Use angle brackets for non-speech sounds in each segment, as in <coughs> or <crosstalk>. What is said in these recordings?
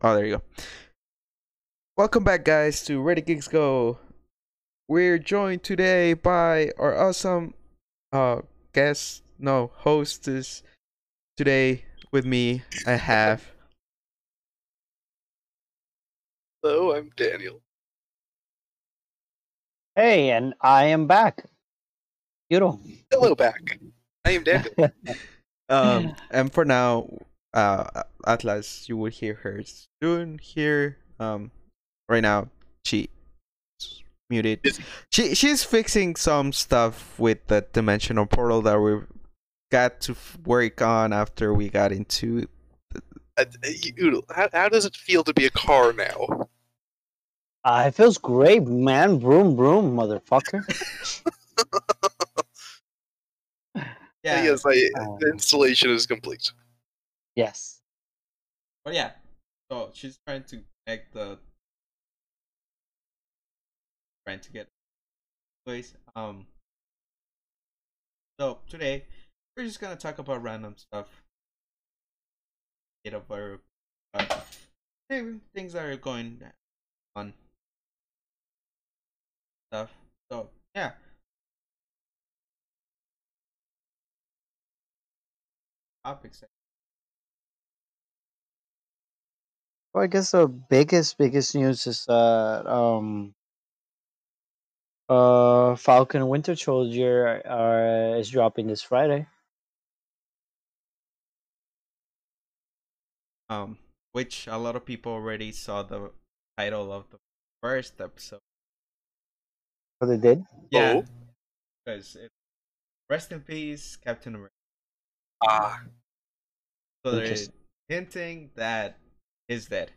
go. Oh, there you go. Welcome back, guys, to Ready Geeks Go. We're joined today by our awesome uh guest, no hostess. Today with me, I have. Hello, I'm Daniel. Hey, and I am back. You know. Hello, back. I am Daniel. <laughs> um, and for now, uh, Atlas, you will hear her soon. Here, um, right now, she muted. Busy. She she's fixing some stuff with the dimensional portal that we got to work on after we got into. Uh, you- how, how does it feel to be a car now? Uh, it feels great, man. Broom, broom, motherfucker. <laughs> yes, I, Um, the installation is complete. Yes. But yeah, so she's trying to connect the. Trying to get place. Um. So today, we're just gonna talk about random stuff. Of our uh, things that are going on. Stuff. So yeah. Topics. Well, I guess the biggest, biggest news is that um, uh, Falcon Winter Soldier are is dropping this Friday. Um, which a lot of people already saw the title of the first episode. What they did? Yeah, Oh. because it, rest in peace, Captain America. Ah, So they're Interesting. hinting that he's dead.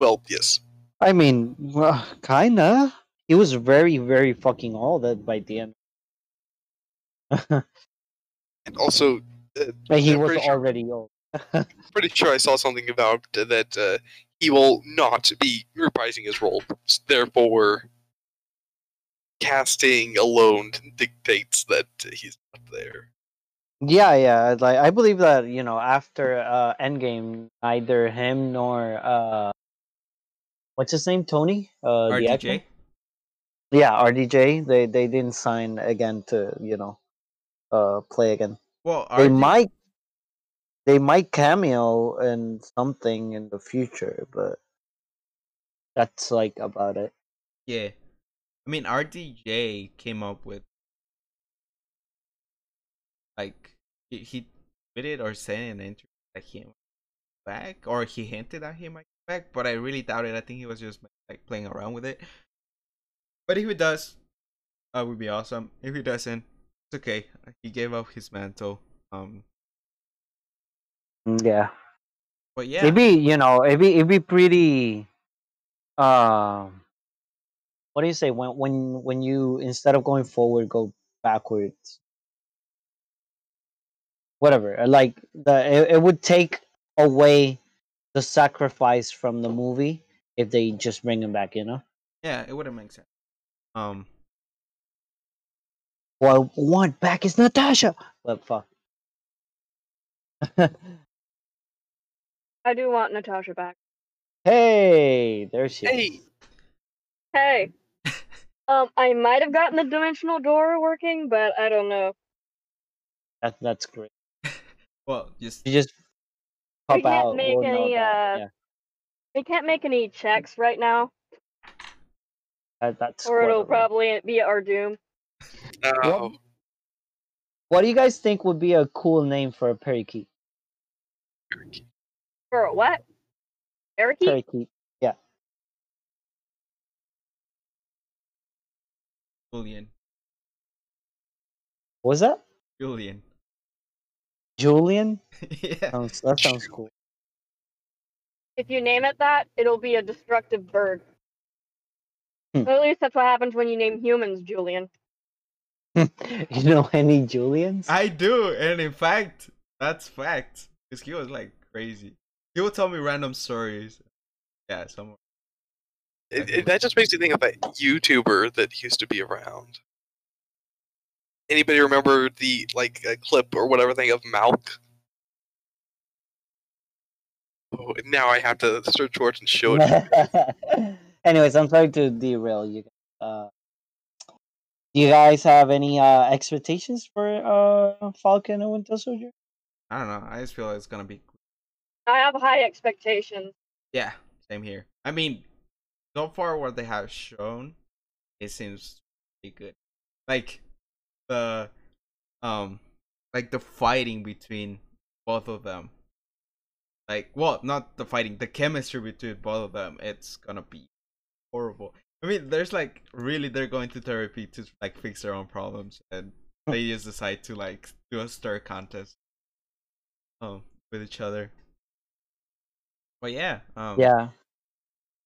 well, yes. I mean, well, kinda. He was very, very fucking old at by the end. <laughs> And also, uh, Like, he I'm was pretty sure- already old. <laughs> pretty sure I saw something about that uh, he will not be reprising his role. Therefore, casting alone dictates that he's not there. Yeah, yeah. Like I believe that you know after uh Endgame, neither him nor uh, what's his name, Tony, uh, the actor? RDJ. Yeah, RDJ. They they didn't sign again to you know, uh, play again. Well, They RD might, they might cameo in something in the future, but that's like about it. Yeah, I mean RDJ came up with like he, he tweeted or said in an interview that he might come back, or he hinted that he might come back, but I really doubt it. I think he was just like playing around with it. But if he does, that would be awesome. If he doesn't, it's okay. He gave up his mantle. Um, Mm, Yeah. but yeah, It'd be you know it'd be it'd be pretty. Um, what do you say when when when you instead of going forward go backwards? Whatever, uh, like the it, it would take away the sacrifice from the movie if they just bring him back. You know, yeah, it wouldn't make sense. Um, well, one back is Natasha. But fuck. I do want Natasha back. hey, there she Hey, is. Hey. <laughs> um, I might have gotten the dimensional door working, but I don't know. That that's great. Well, just You just We can't out. make we'll any, uh, yeah, We can't make any checks right now, that, that's. or it'll whatever. probably be our doom. no. What do you guys think would be a cool name for a parakeet? For a what? Parakeet? Parakeet. Yeah. Julian. What was that? Julian. Julian? <laughs> yeah. Sounds, that sounds cool. If you name it that, it'll be a destructive bird. Hmm. Or at least that's what happens when you name humans Julian. <laughs> you know any Julians? I do, and in fact, that's fact. Because he was like crazy. He would tell me random stories. Yeah, some. It, <laughs> it- that just makes me think of that YouTuber that used to be around. Anybody remember the like a clip or whatever thing of Malk? Oh, now I have to search for it and show it. <laughs> Anyways, I'm sorry to derail you. guys. Uh, do you guys have any uh, expectations for uh, Falcon and Winter Soldier? I don't know. I just feel like it's gonna be. I have high expectations. Yeah, same here. I mean, so far what they have shown, it seems pretty good. Like the, um, like the fighting between both of them. Like, well, not the fighting, the chemistry between both of them. It's gonna be horrible. I mean, there's like really they're going to therapy to like fix their own problems, and they just decide to like do a stir contest, um, with each other. But yeah, um, Yeah.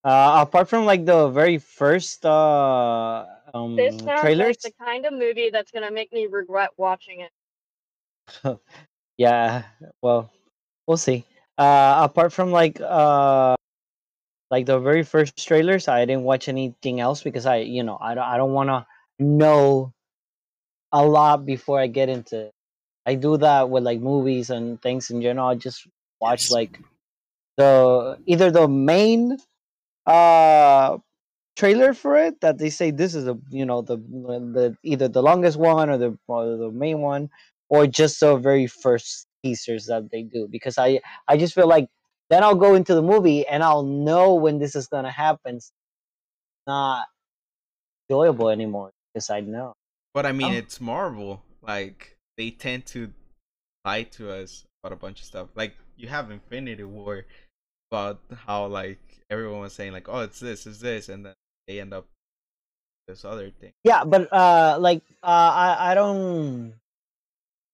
Uh, apart from like the very first uh, um, This sounds trailers, like the kind of movie that's gonna make me regret watching it. <laughs> yeah. Well, we'll see. Uh, apart from like uh, like the very first trailers, I didn't watch anything else because I, you know, I don't, I don't want to know a lot before I get into. It. I do that with like movies and things in general. I just watch like the either the main uh trailer for it that they say this is a you know the the either the longest one or the or the main one or just the very first teasers that they do because I I just feel like then I'll go into the movie and I'll know when this is gonna happen. It's not enjoyable anymore because I know. But I mean, Oh. it's Marvel. Like they tend to lie to us about a bunch of stuff. Like you have Infinity War about how like everyone was saying like, oh, it's this, it's this, and then they end up this other thing. Yeah, but uh, like uh, I I don't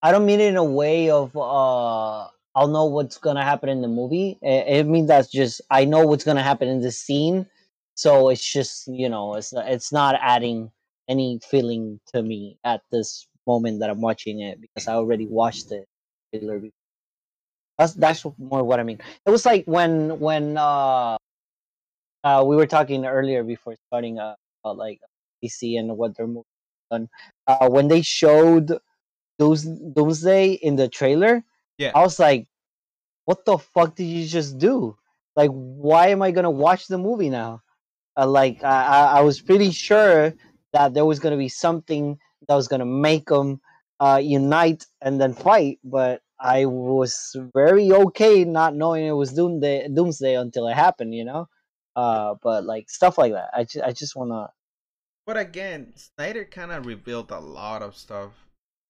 I don't mean it in a way of uh I'll know what's gonna happen in the movie. It, it means that's just I know what's gonna happen in the scene, so it's just you know it's it's not adding any feeling to me at this moment that I'm watching it because I already watched it. That's that's more what I mean. It was like when when uh uh we were talking earlier before starting uh about like DC and what their movie done. Uh, when they showed Dooms Doomsday in the trailer, Yeah. I was like, "What the fuck did you just do? Like, why am I gonna watch the movie now?" Uh, like, I, I I was pretty sure that there was gonna be something that was gonna make them uh, unite and then fight, but I was very okay not knowing it was Doomsday, Doomsday until it happened. You know. Uh, but like stuff like that, I just I just wanna But again, Snyder kind of revealed a lot of stuff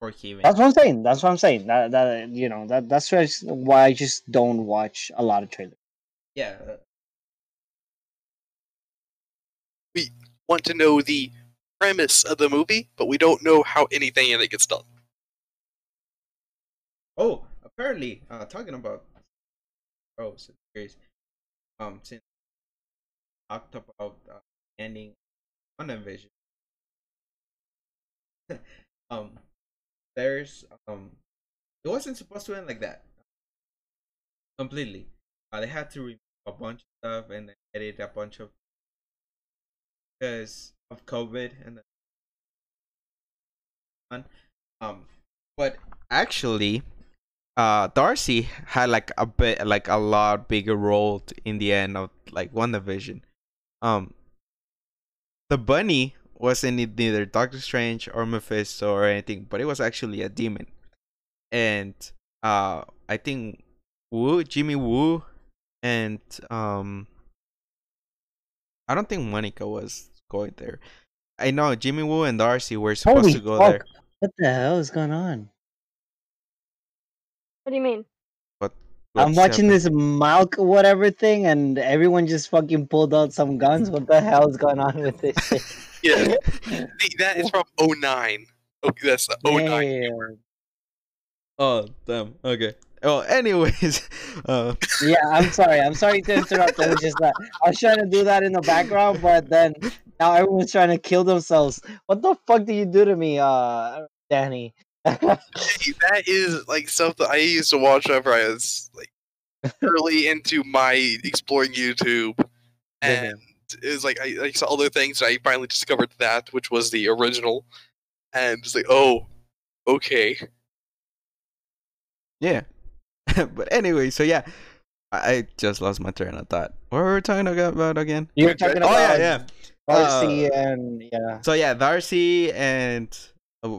for he. That's what I'm saying. That's what I'm saying. That that you know that that's why I just- why I just don't watch a lot of trailers. Yeah. We Want to know the premise of the movie, but we don't know how anything in it gets done. Oh, apparently, uh, talking about oh, so series, um, since talked about uh, ending on Vision, <laughs> um, there's um, it wasn't supposed to end like that. Completely. Uh, they had to remove a bunch of stuff and edit a bunch of because of COVID and then um, but actually uh Darcy had like a bit like a lot bigger role in the end of like WandaVision. Um the bunny wasn't neither Doctor Strange or Mephisto or anything, but it was actually a demon. And uh I think Woo, Jimmy Woo and um I don't think Monica was going there. I know Jimmy Woo and Darcy were supposed Holy to go fuck. there. What the hell is going on? What do you mean? What? I'm watching happening? this Malk whatever thing, and everyone just fucking pulled out some guns. What the hell is going on with this shit? <laughs> Yeah, the, that is from 09. Okay, that's the 09. Damn. Oh damn. Okay. Well, anyways, <laughs> uh, Yeah, I'm sorry. I'm sorry to interrupt. I was just that I was trying to do that in the background, but then now everyone's trying to kill themselves. What the fuck did you do to me, uh, Danny? Hey, that is like something I used to watch whenever I was like early into my exploring YouTube, and it was like I, I saw other things. And I finally discovered that, which was the original, and it's like, oh, okay. yeah. <laughs> but anyway, so yeah, I I just lost my train of thought. What were we talking about again? You were Wait, talking Oh yeah, yeah. Darcy Uh, and yeah. So yeah, Darcy and,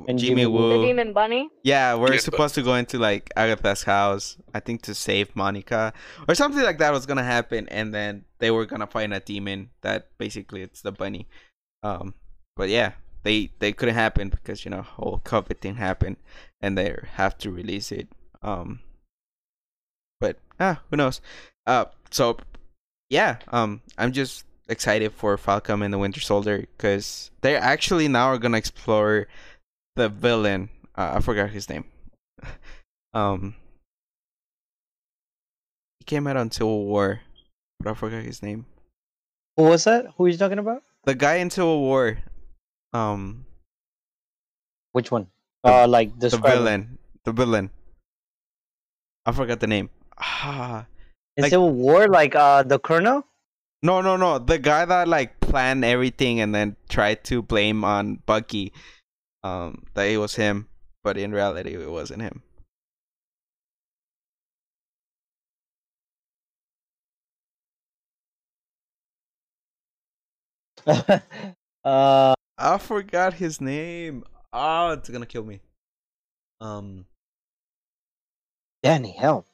And Jimmy Jimmy Woo. Woo. The demon bunny. Yeah, we're Yeah, supposed to go into like Agatha's house, I think to save Monica or something like that was gonna happen, and then they were gonna find a demon that basically it's the bunny. Um, but yeah, they they couldn't happen because you know whole COVID thing happened, and they have to release it. Um, but ah, who knows? Uh, so yeah, um, I'm just excited for Falcon and the Winter Soldier because they actually now are gonna explore the villain. Uh, I forgot his name. <laughs> um, he came out on Civil War, but I forgot his name. Who was that? Who are you talking about? The guy in Civil War. Um, Which one? The- uh, like the him. villain. The villain. I forgot the name. Ah, In like- Civil War, like uh, the Colonel. no, no, no. The guy that like planned everything and then tried to blame on Bucky. Um, that it was him, but in reality, it wasn't him. <laughs> uh, I forgot his name. Oh, it's gonna kill me. Um, Danny, help.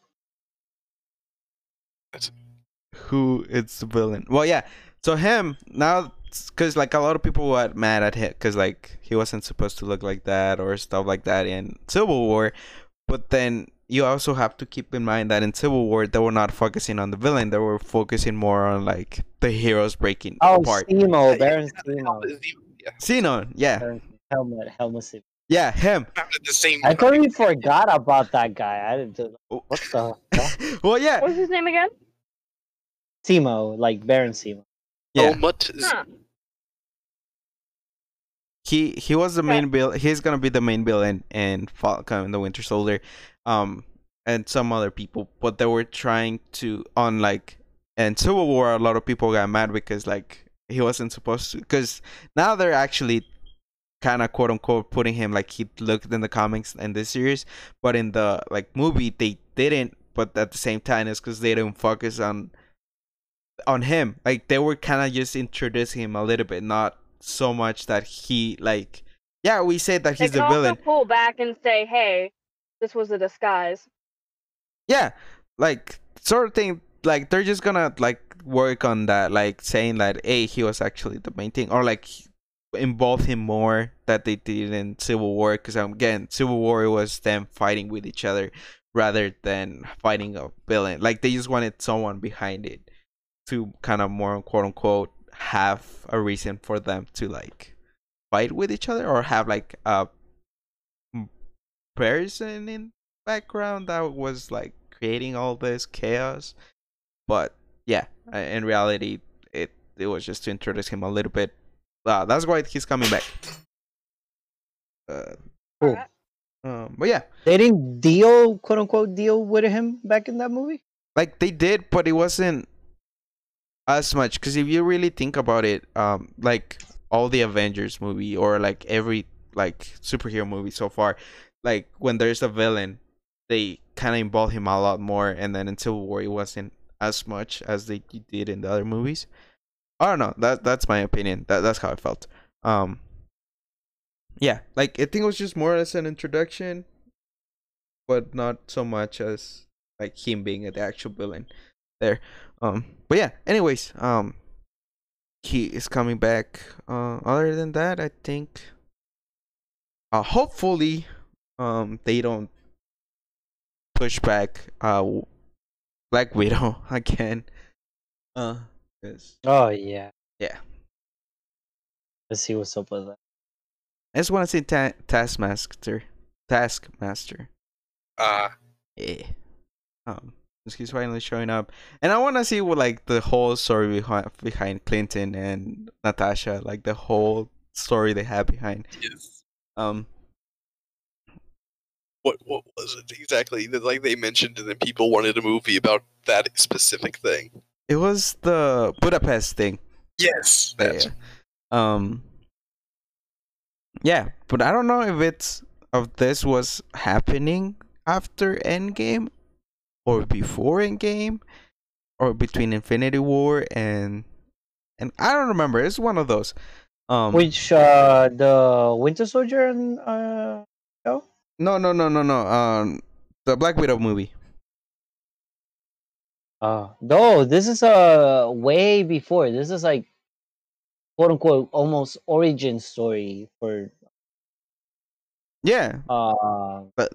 who is the villain? Well, yeah. So him now, because like a lot of people were mad at him because like he wasn't supposed to look like that or stuff like that in Civil War. But then you also have to keep in mind that in Civil War they were not focusing on the villain; they were focusing more on like the heroes breaking Oh, apart. Zemo, Baron Zemo. Helmut Yeah, Zemo, yeah, Baron- Helmut, helmet. Zemo. yeah, him. not at the same. I time. totally forgot about that guy. I didn't. do- oh. What the? <laughs> hell? well, yeah, What's his name again? Zemo, like Baron Zemo. yeah. Oh, helmet is- Huh. He he was the Okay. main bill he's gonna be the main villain in Falcon and the Winter Soldier, um, and some other people, but they were trying to on like and Civil War a lot of people got mad because like he wasn't supposed to because now they're actually kind of quote unquote putting him like he looked in the comics in this series, but in the like movie they didn't. But at the same time, it's because they didn't focus on on him. Like they were kind of just introducing him a little bit, not so much that he like. Yeah, we say that They he's can the also villain. pull back and say, "Hey, this was a disguise." Yeah, like sort of thing. Like they're just gonna like work on that, like saying that hey, he was actually the main thing, or like involve him more that they did in Civil War. Because um, again, Civil War was them fighting with each other rather than fighting a villain. Like they just wanted someone behind it to kind of more quote unquote have a reason for them to like fight with each other or have like a person in background that was like creating all this chaos. But yeah uh, in reality it it was just to introduce him a little bit. Uh, that's why he's coming back. Uh, Cool. Um, but yeah. They didn't deal, quote unquote, deal with him back in that movie. like they did but it wasn't as much because if you really think about it um like all the avengers movie or like every like superhero movie so far like when there's a villain they kind of involve him a lot more and then in civil war it wasn't as much as they did in the other movies i don't know that that's my opinion that that's how i felt um yeah like i think it was just more as an introduction but not so much as like him being the actual villain there. Um, but yeah. Anyways, um, he is coming back. Uh, other than that, I think, uh, hopefully, um, they don't push back uh Black Widow <laughs> again. Uh, 'cause Oh yeah. Yeah. Let's see what's up with that. I just want to say ta- Taskmaster, Taskmaster. Uh, Yeah. Um, he's finally showing up, and I want to see what like the whole story behind behind Clinton and Natasha, like the whole story they have behind. yes. Um, What what was it exactly that like they mentioned and then people wanted a movie about that specific thing? it was the Budapest thing. Yes. Yeah. Um. Yeah, but I don't know if it's if this was happening after Endgame or before Endgame. or between Infinity War and and I don't remember. It's one of those. Um, Which uh the Winter Soldier and uh show? no, no, no, no, no. Um, the Black Widow movie. Uh no, this is uh way before. This is like quote unquote almost origin story for Yeah, uh But-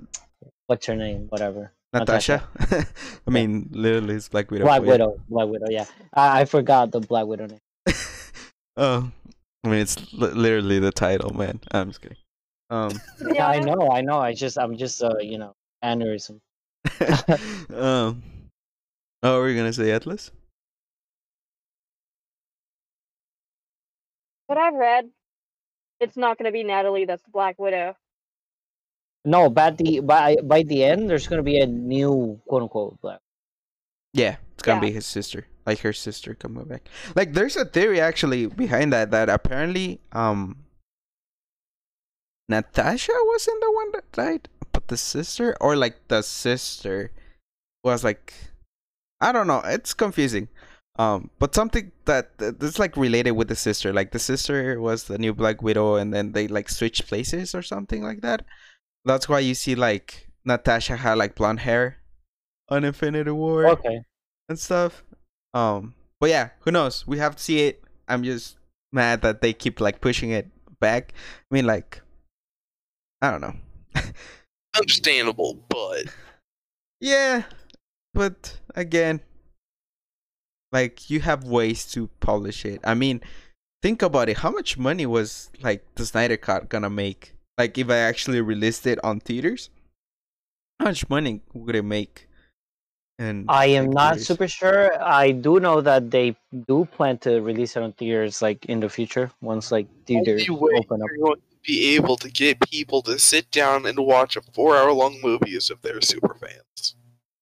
what's her name? Whatever. Natasha. <laughs> I mean, literally, it's Black Widow. Black but yeah. Widow. Black Widow, yeah. I, I forgot the Black Widow name. <laughs> Oh, I mean, it's li- literally the title, man. I'm just kidding. Um, <laughs> Yeah, I know, I know. I just I'm just uh, you know, aneurysm. um, oh, we're gonna say Atlas. What I've read, it's not going to be Natalie. That's the Black Widow. No, by the by by the end there's gonna be a new quote unquote black. Yeah, it's gonna Yeah. be his sister, like her sister coming back. Like, there's a theory actually behind that that apparently, um, Natasha wasn't the one that died, but the sister, or like the sister, was like, I don't know. It's confusing. Um, but something that that- that's like related with the sister, like the sister was the new Black Widow, and then they like switched places or something like that. That's why you see like Natasha had like blonde hair on Infinity War Okay. and stuff. Um, but yeah, who knows? We have to see it. I'm just mad that they keep like pushing it back. I mean, like, I don't know. <laughs> Understandable, but yeah, but again, like you have ways to publish it. I mean, think about it. How much money was like the Snyder Cut gonna make? Like, if I actually released it on theaters, how much money would it make? And I am like, not theaters? super sure. I do know that they do plan to release it on theaters like in the future once like theaters only open up. you're going to be able to get people to sit down and watch a four-hour-long movie is if they're super fans.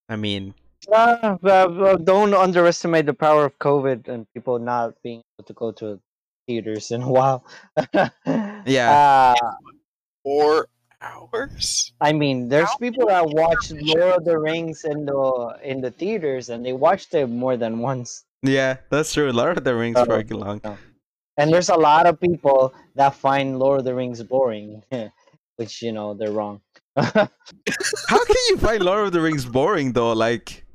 I mean, Uh, but, but don't underestimate the power of COVID and people not being able to go to theaters in a while. <laughs> Yeah. Uh, Four hours? I mean, there's How people that watch Lord of the Rings in the in the theaters and they watched it more than once. yeah, that's true. Lord of the Rings Oh, pretty long. no. And there's a lot of people that find Lord of the Rings boring, <laughs> which you know they're wrong. <laughs> How can you find Lord of the Rings boring though? Like,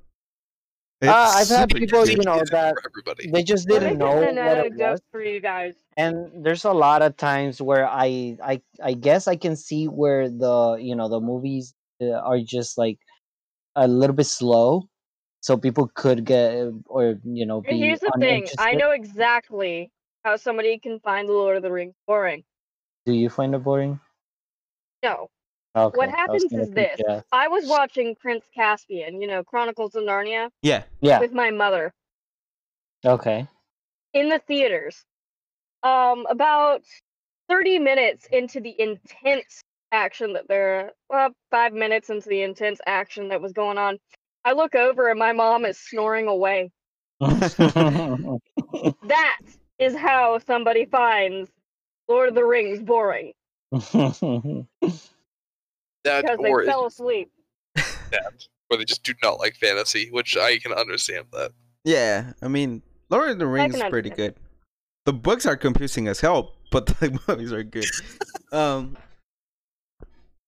Ah, I've had people, you know, that everybody. they just didn't know what it was. for you guys. and there's a lot of times where I I I guess I can see where the you know the movies uh, are just like a little bit slow, so people could get or you know And be here's the thing I know exactly how somebody can find The Lord of the Rings boring. Do you find it boring? No. Okay. What happens is think, this. Yeah. I was watching Prince Caspian, you know, Chronicles of Narnia, Yeah, Yeah. with my mother Okay. in the theaters. Um, about 30 minutes into the intense action that there, well, five minutes into the intense action that was going on, I look over and my mom is snoring away. That is how somebody finds Lord of the Rings boring <laughs> That because they fell asleep. that, or they just do not like fantasy, which I can understand that. yeah. I mean, Lord of the Rings is pretty understand. good. The books are confusing as hell, but <laughs> the movies are good. <laughs> um,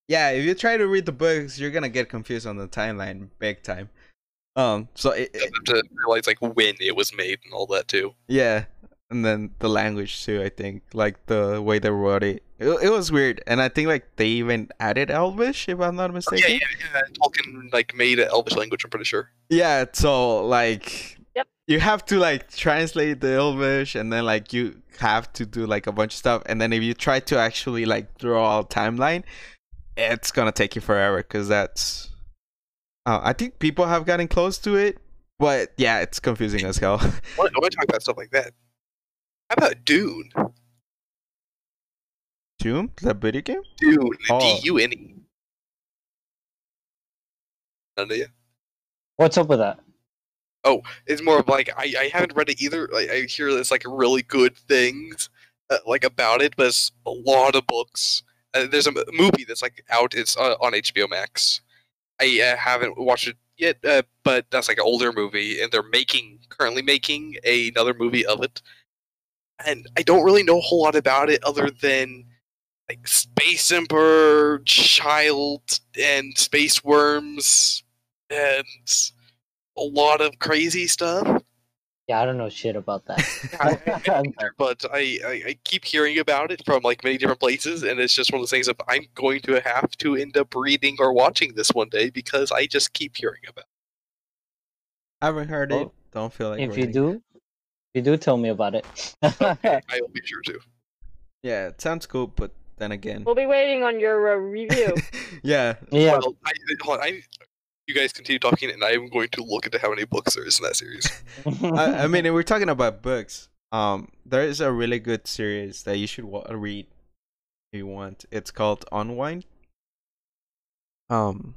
yeah. If you try to read the books, you're gonna get confused on the timeline big time. Um, so it, You it- have to realize like when it was made and all that too. yeah, and then the language too. I think like the way they wrote it, it, it was weird, and I think like they even added Elvish, if I'm not Oh, mistaken. yeah, yeah, yeah. Tolkien like made an Elvish language. I'm pretty sure. Yeah, so like Yep. you have to like translate the Elvish and then like you have to do like a bunch of stuff and then if you try to actually like draw a timeline, it's gonna take you forever because that's uh, I think people have gotten close to it, but yeah, it's confusing as hell. I want to talk about stuff like that, how about Dune? Doom, the video game? Dune, Oh. D U N E. None of you. What's up with that? Oh, it's more of like I, I haven't read it either. Like I hear it's like really good things uh, like about it, but it's a lot of books. Uh, there's a m- movie that's like out. It's uh, on HBO Max. I uh, haven't watched it yet, uh, but that's like an older movie, and they're making currently making another movie of it. And I don't really know a whole lot about it other than like Space Emperor, Child, and Space Worms, and a lot of crazy stuff. Yeah, I don't know shit about that. I- I- me neither, but I, I, I keep hearing about it from like many different places, and it's just one of those things of I'm going to have to end up reading or watching this one day because I just keep hearing about. it. I haven't heard it. Don't feel like if you do, if you do tell me about it. <laughs> I will be sure to. Yeah, it sounds cool, but then again. We'll be waiting on your uh, review. <laughs> yeah, yeah, Well, I, hold on, I, you guys continue talking, and I am going to look into how many books there is in that series. <laughs> I, I mean, if we're talking about books. Um, there is a really good series that you should wa- read if you want. It's called Unwind. Um,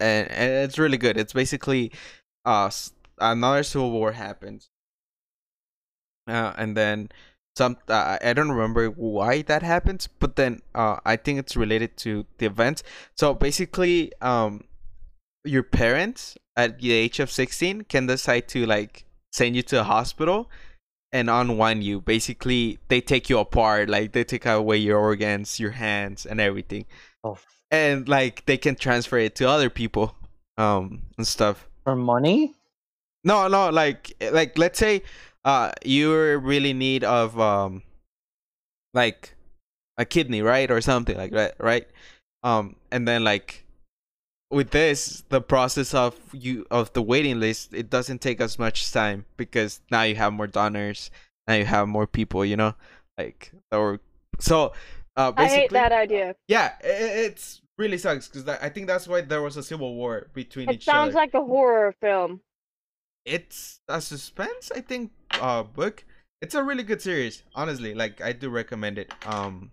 and, and it's really good. It's basically, uh, another civil war happens. Uh, and then some. Uh, I don't remember why that happens, but then uh, I think it's related to the events. So basically, um, your parents at the age of 16 can decide to like send you to a hospital and unwind you basically they take you apart like they take away your organs your hands and everything Oh, and like they can transfer it to other people um and stuff for money? no no like like let's say uh you're really need of um like a kidney right or something like that right um and then like with this the process of you of the waiting list it doesn't take as much time because now you have more donors now you have more people you know like or so uh I hate that idea. yeah i- i- it's really sucks because i think that's why there was a civil war between It each sounds other like a horror film. it's a suspense i think uh book it's a really good series honestly like i do recommend it um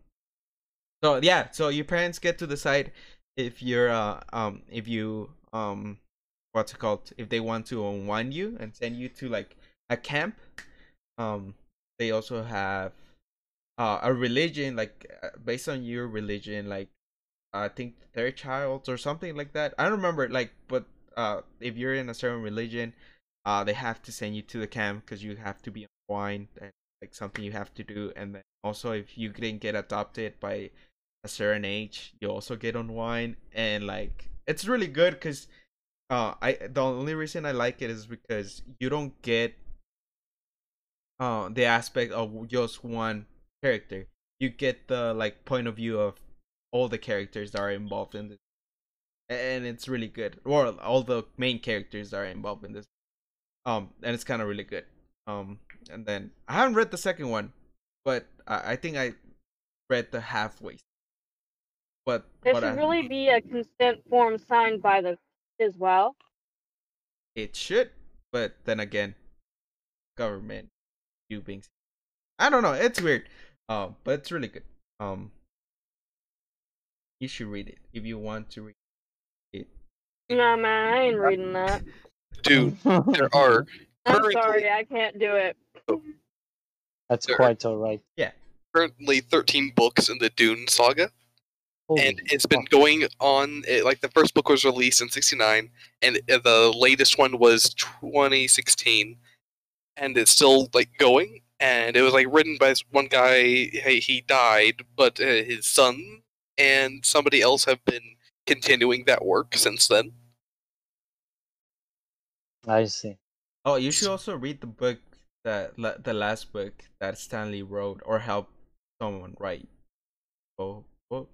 so yeah so your parents get to decide if you're uh um if you um what's it called if they want to unwind you and send you to like a camp um they also have uh a religion like uh, based on your religion like i think their child or something like that i don't remember like but uh if you're in a certain religion uh they have to send you to the camp because you have to be unwind and like something you have to do. And then also if you didn't get adopted by a certain age you also get unwind. And like it's really good because uh i the only reason i like it is because you don't get uh the aspect of just one character. You get the like point of view of all the characters that are involved in this. And it's really good. Or all the main characters are involved in this um and it's kind of really good um and then i haven't read the second one but i, I think i read the halfway but There should I, really be a consent form signed by the as well. it should but then again government you being i don't know it's weird um but it's really good um you should read it if you want to read it Nah, man, I ain't reading that. Dude, there <laughs> are I'm sorry, I can't do it. That's There- quite alright. Yeah. Currently 13 books in the Dune saga, Holy and it's been fuck. going on. It, like the first book was released in '69, and uh, the latest one was 2016, and it's still like going. And it was like written by this one guy. He, he died, but uh, his son and somebody else have been continuing that work since then. I see. Oh, you should also read the book that the last book that Stan Lee wrote or helped someone write. Oh, oh.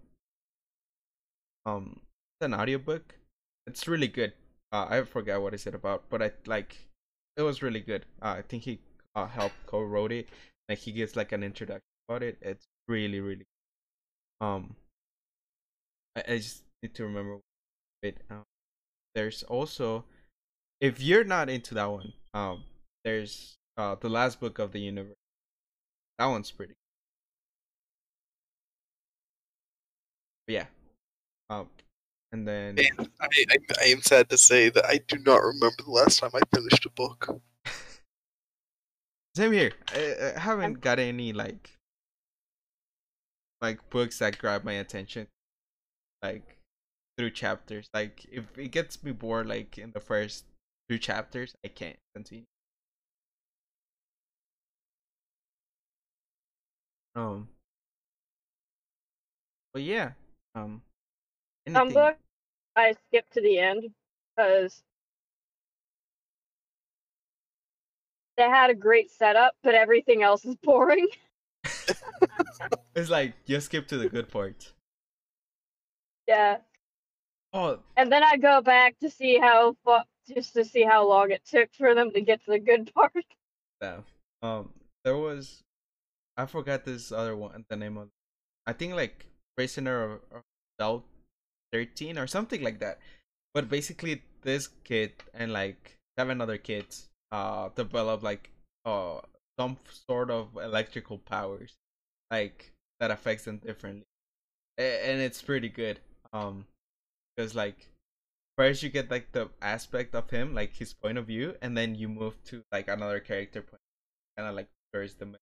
Um, it's an audiobook. It's really good. Uh, I forgot what is it about, but I like it was really good. Uh, I think he uh, helped co-wrote it. Like he gives like an introduction about it. It's really really. Um, I, I just need to remember it. Um, there's also if you're not into that one, um, there's uh the last book of the universe. That one's pretty. But yeah, um, and then I, I, I am sad to say that I do not remember the last time I finished a book. <laughs> same here. I, I haven't got any like like books that grab my attention. Like through chapters. Like if it gets me bored, like in the first two chapters, I can't continue. Um. But yeah. Um. Some book I skipped to the end because they had a great setup, but everything else is <laughs> boring. <laughs> It's like just skip to the good parts. Yeah, Oh, and then I go back to see how just to see how long it took for them to get to the good <laughs> part. yeah. Um, there was, I forgot this other one. The name of, I think like Prisoner of, of Doubt thirteen or something like that. But basically, this kid and like seven other kids, uh, develop like uh some sort of electrical powers, like that affects them differently, and it's pretty good. Um, because like first you get like the aspect of him, like his point of view, and then you move to like another character point, kind of like first the.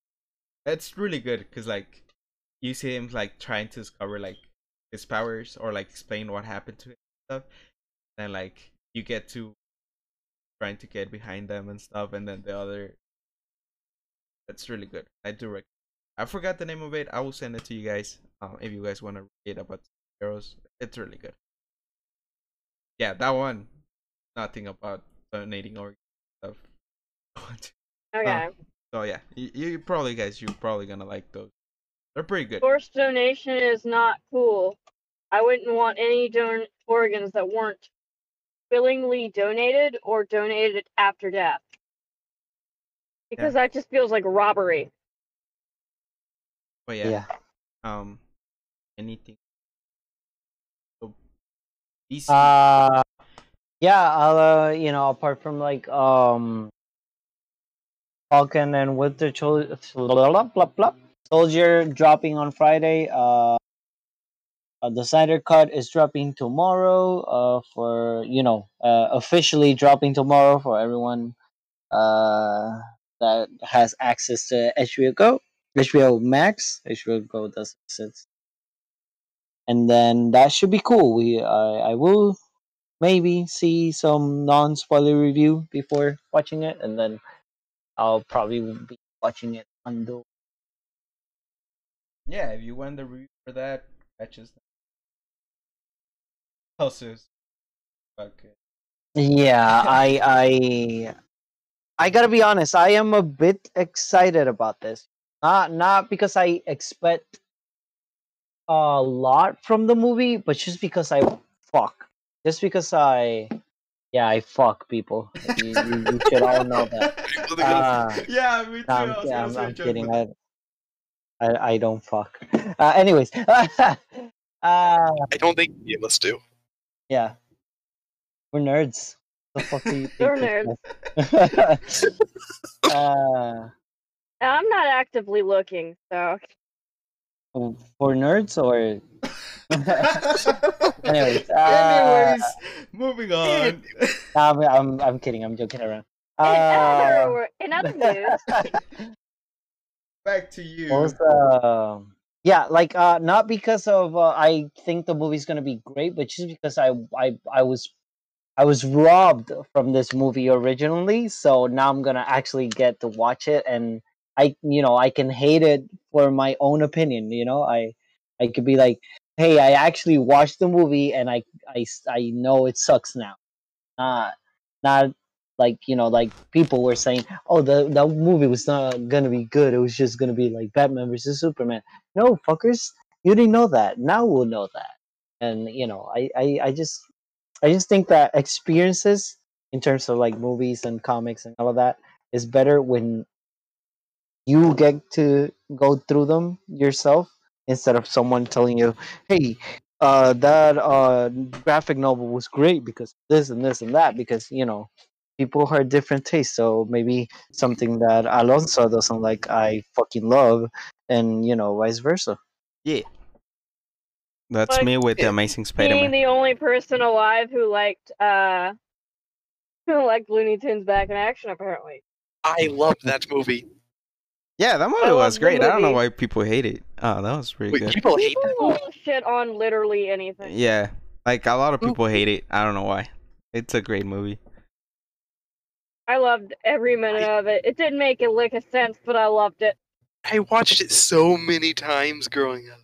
It's really good because like you see him like trying to discover like his powers or like explain what happened to him and stuff, and like you get to trying to get behind them and stuff, and then the other. That's really good. I do recommend. I forgot the name of it. I will send it to you guys. Um, if you guys want to read about heroes, it's really good. Yeah, that one. Nothing about donating or stuff. <laughs> Okay. so yeah, you, you probably guys, you're probably gonna like those. They're pretty good. Forced donation is not cool. I wouldn't want any don- organs that weren't willingly donated or donated after death. Because that just feels like robbery. But yeah, yeah. um, anything. DC. Uh, yeah. Uh, you know, apart from like um, Falcon and Winter blah, Soldier dropping on Friday. Uh, uh, the Snyder Cut is dropping tomorrow. Uh, for you know, uh, officially dropping tomorrow for everyone. Uh, that has access to HBO Go, HBO Max, HBO Go does exist and then that should be cool. We I I will maybe see some non spoiler review before watching it, and then I'll probably be watching it on the. yeah, if you want the review for that, just. Also, okay. Yeah, <laughs> I I I gotta be honest. I am a bit excited about this. Not not because I expect a lot from the movie, but just because I fuck. Just because I, yeah, I fuck people. You, you, you should all know that. <laughs> Uh, yeah, me too. No, I I'm, was yeah, I'm, I'm kidding. I, I, I don't fuck. Uh, anyways, <laughs> uh, I don't think any of us do. yeah, we're nerds. The fuck do you <laughs> think? We're this is? uh, I'm not actively looking, so for nerds or? <laughs> <laughs> Anyways, uh, Anyways, moving <laughs> on. I'm, I'm I'm kidding. I'm joking around. in Uh, other in other news, Back to you. What was the- yeah, like uh not because of uh, I think the movie's gonna be great, but just because I I I was I was robbed from this movie originally, so now I'm gonna actually get to watch it, and I you know I can hate it for my own opinion. You know, I I could be like, hey, I actually watched the movie, and I I I know it sucks now. Not not like you know like people were saying oh the that movie was not gonna be good. It was just gonna be like batman versus superman. No fuckers. You didn't know that. Now we'll know that. And you know i i, I just i just think that experiences in terms of like movies and comics and all of that is better when you get to go through them yourself instead of someone telling you hey uh that uh graphic novel was great because this and this and that because you know people have different tastes so maybe something that alonso doesn't like i fucking love and you know vice versa Yeah. That's Like, me with the Yeah. Amazing being Spider-Man. the only person alive who liked uh who liked Looney Tunes back in action, apparently. I loved that movie. Yeah, that movie I was love the great. I don't know why people hate it. Oh, that was pretty Wait, good. people hate that People movie. shit on literally anything. Yeah, Like a lot of people hate it. I don't know why. It's a great movie. I loved every minute of it. It didn't make a lick of sense, but I loved it. I watched it so many times growing up.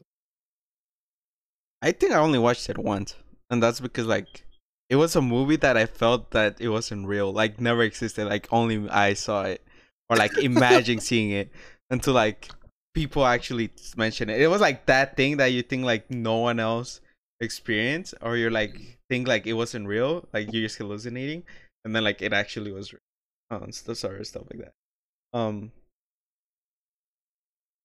I think I only watched it once, and that's because like it was a movie that I felt that it wasn't real, like never existed, like only I saw it or like imagine seeing it until like people actually mention it. It was like that thing that you think like no one else experienced, or you're like think like it wasn't real, like you're just hallucinating, and then like it actually was real. Oh, and stuff, sorry, stuff like that. Um,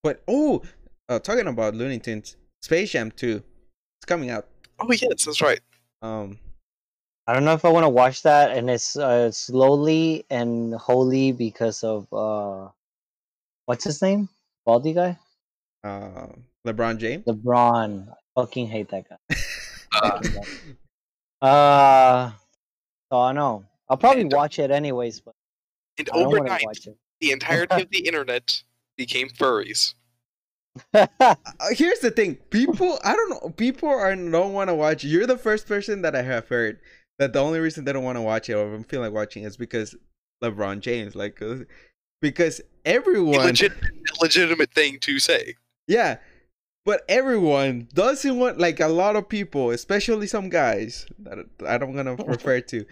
but oh, uh, talking about Looney Tunes, Space Jam 2, it's coming out. Oh yes, that's right. Um, I don't know if I want to watch that, and it's uh, slowly and wholly because of uh, what's his name, Baldy guy, uh, LeBron James. LeBron. I fucking hate that guy. <laughs> Uh, Uh, so I know I'll probably And- watch it anyways, but and I don't want to overnight, watch it. the entirety of the internet became furries. <laughs> Uh, here's the thing, people. I don't know. People are don't want to watch. You're the first person that I have heard that the only reason they don't want to watch it or I'm feeling like watching is because LeBron James. Like, uh, because A everyone. legit, legitimate thing to say. Yeah. But everyone doesn't want like a lot of people, especially some guys that I don't gonna <laughs> refer to,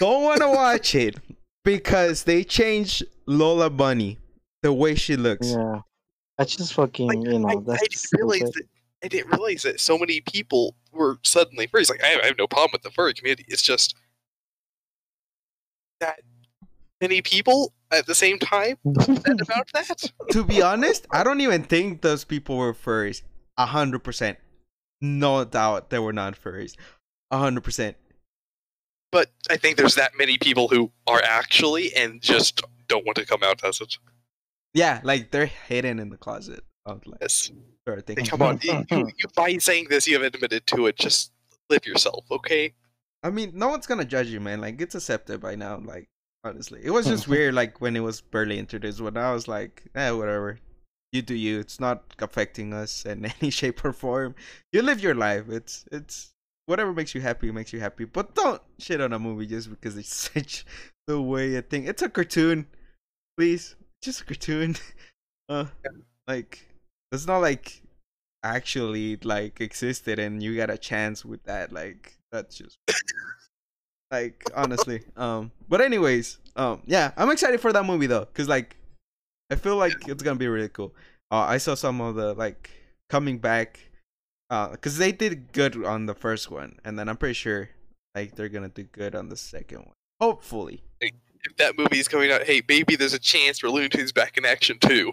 don't want to watch it because they changed Lola Bunny the way she looks. yeah, that's just fucking Like, you know I, that's I didn't that. I didn't realize that so many people were suddenly furries. Like I have, I have no problem with the furry community. It's just that many people at the same time said <laughs> about that. to be honest, I don't even think those people were furries. A hundred percent, no doubt they were not furries. A hundred percent. But I think there's that many people who are actually and just don't want to come out as it. Yeah, like they're hidden in the closet. Of like Yes. thing. Like, come on, you, <laughs> you, you- by saying this, you have admitted to it. Just live yourself, okay? I mean, no one's gonna judge you, man. Like it's accepted by now. Like honestly, it was just weird. Like when it was barely introduced. When I was like, eh, whatever. You do you. It's not affecting us in <laughs> any shape or form. You live your life. It's it's whatever makes you happy makes you happy. But don't shit on a movie just because it's <laughs> such the way a thing. It's a cartoon, please. Just a cartoon. Uh, like it's not like actually like existed and you got a chance with that. Like that's just like honestly. Um, but anyways, um, yeah, I'm excited for that movie though, cause like I feel like it's gonna be really cool. Uh, I saw some of the like coming back, uh, cause they did good on the first one, and then I'm pretty sure like they're gonna do good on the second one. Hopefully. If that movie is coming out, hey, maybe there's a chance for Looney Tunes back in action too.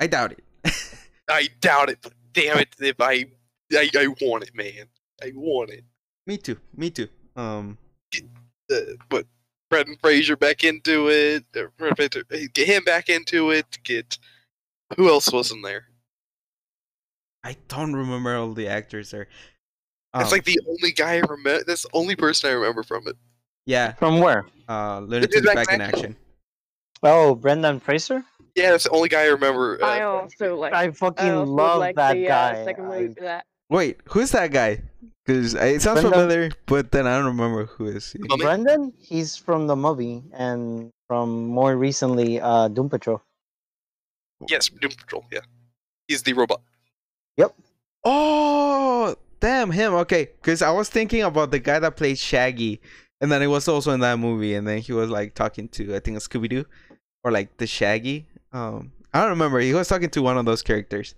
I doubt it. <laughs> I doubt it. But damn it! If I, I, I want it, man. I want it. me too. Me too. Um, Uh, but Brendan Fraser back into it. uh, Brendan Fraser- Get him back into it. Get who else was in there? I don't remember all the actors there. That's Um, like the only guy I remember. That's the only person I remember from it. yeah. From where? Uh, Looney It is Tunes back back in then. action. Oh, Brendan Fraser. Yeah, that's the only guy I remember. I Uh, also like. I fucking I love like that the, guy. Uh, second I- movie for that. Wait, who's that guy? Because it sounds Brendan- familiar, but then I don't remember who is he. Brendan, he's from the movie and from more recently, uh, Doom Patrol. yes, Doom Patrol. Yeah, he's the robot. Yep. Oh, damn him. Okay, because I was thinking about the guy that played Shaggy, and then he was also in that movie, and then he was like talking to I think Scooby Doo, or like the Shaggy. Um, I don't remember. He was talking to one of those characters.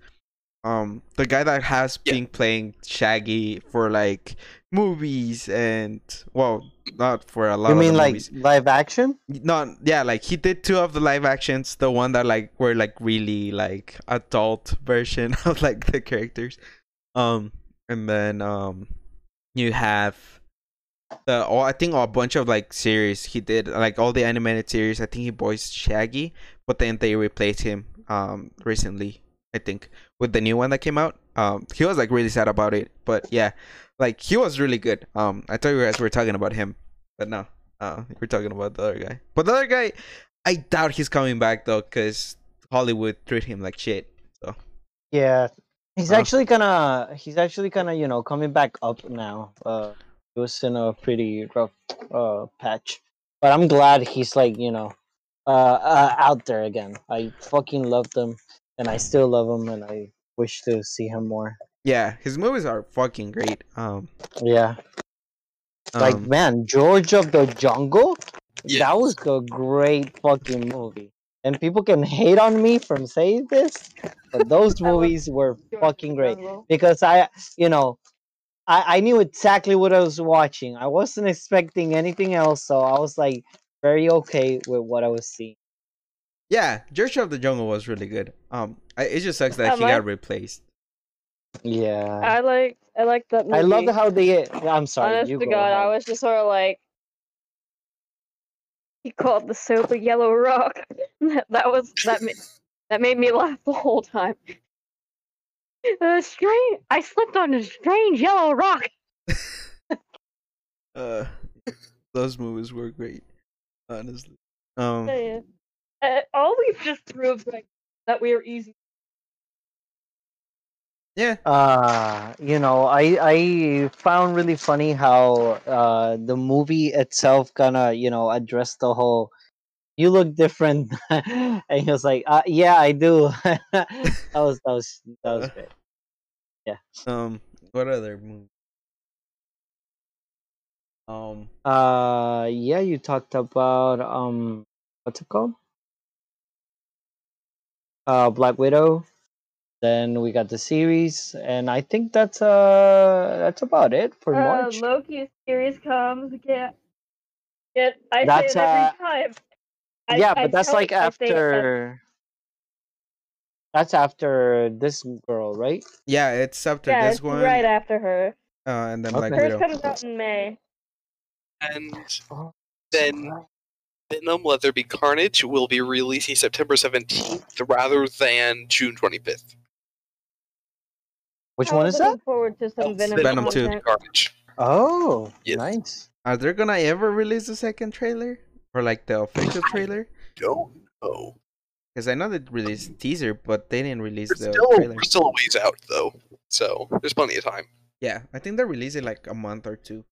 Um, the guy that has Yeah. been playing Shaggy for like movies and well, not for a lot You of mean like movies. live action? no yeah like he did two of the live actions the one that like were like really like adult <laughs> version <laughs> of like the characters um and then um you have the i think a bunch of like series he did like all the animated series i think he voiced shaggy but then they replaced him um recently i think with the new one that came out um he was like really sad about it but yeah like he was really good um i thought you guys were talking about him but no uh, we're talking about the other guy. But the other guy, I doubt he's coming back though, because Hollywood treat him like shit. So Yeah, He's Uh. actually kind of he's actually kind of you know coming back up now. Uh, he was in a pretty rough uh patch, but I'm glad he's like you know uh, uh out there again. I fucking loved him, and I still love him, and I wish to see him more. Yeah, his movies are fucking great. Um, Yeah, like um, man, George of the Jungle. Yes. That was a great fucking movie. And people can hate on me from saying this, but those movies were fucking great. Because I, you know, I, I knew exactly what I was watching. I wasn't expecting anything else, so I was like very okay with what I was seeing. yeah, George of the Jungle was really good. Um, I, it just sucks that Yeah, he my- got replaced. Yeah, I like I like that movie. I love how they. I'm sorry, Honest you to go God, I was just sort of like, he called the soap a yellow rock. <laughs> that, that was that ma- that made me laugh the whole time. <laughs> Uh, strange. I slipped on a strange yellow rock. <laughs> Uh, those movies were great, honestly. Um, Uh, uh, always just proves like that we are easy. yeah, Uh, you know, I I found really funny how uh the movie itself kind of you know addressed the whole. You look different, <laughs> and he was like, uh, "Yeah, I do." <laughs> that was that was that was Uh, yeah um, what other movie? Um, Uh, yeah, you talked about um, what's it called? Uh, Black Widow. Then we got the series, and I think that's uh that's about it for Uh, March. Loki series comes. Get, get. I That's, say it every uh, time. I- yeah, I but that's tell- like I say it after. That's after this girl, right? yeah, it's after yeah, this it's one, right after her. uh, and then Okay. Black Hers Widow. comes out in May. And Oh, then Venom Let There Be Carnage will be releasing September 17th rather than June 25th. Which I one is that? Forward to some That's Venom, Venom two. content. Carnage. Oh, Yes. nice. Are they gonna ever release a second trailer or like the official trailer? Don't know. Because I know they released teaser, but they didn't release We're the still, trailer. we're still a ways out though, so there's plenty of time. Yeah, I think they're releasing like a month or two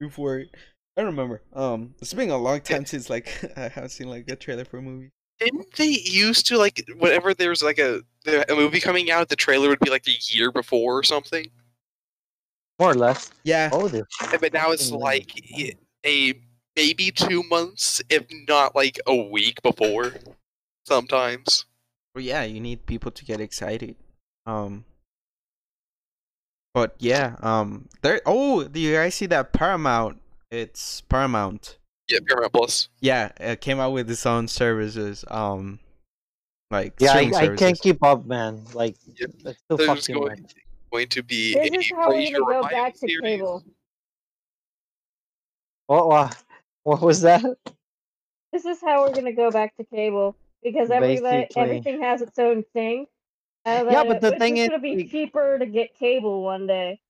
before. it. I remember. Um, it's been a long time since like <laughs> I haven't seen like a trailer for a movie. Didn't they used to like whenever there was like a a movie coming out, the trailer would be like a year before or something? More or less. Yeah, Oh, But now it's like i- a maybe two months, if not like a week before. Sometimes. well, yeah, you need people to get excited. Um, but yeah, um, there. Oh, do you guys see that Paramount? It's Paramount. Yeah, Paramount Plus. Yeah, it came out with its own services. Um, like yeah, I, I can't keep up, man. Like, Yep. it's too There's fucking going, much. going to be This a is how we're gonna go back to series. cable. What, what, what was that? This is how we're gonna go back to cable because every Basically. everything has its own thing. And Yeah, but the it's thing just is, gonna be cheaper to get cable one day.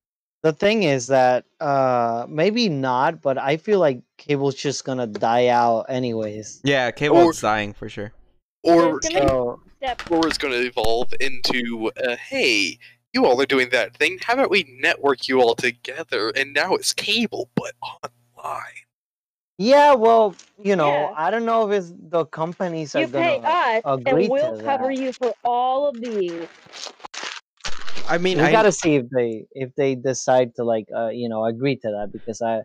The thing is that uh maybe not, but I feel like cable's just gonna die out anyways. Yeah, cable's Or- dying for sure. Or, There's gonna So Step. or it's going to evolve into, uh, hey, you all are doing that thing. How about we network you all together? And now it's cable, but online. Yeah, well, you know, Yeah. I don't know if it's the companies are You pay gonna. us, and we'll cover that. you for all of these. I mean, we I gotta see if they if they decide to like uh you know agree to that because I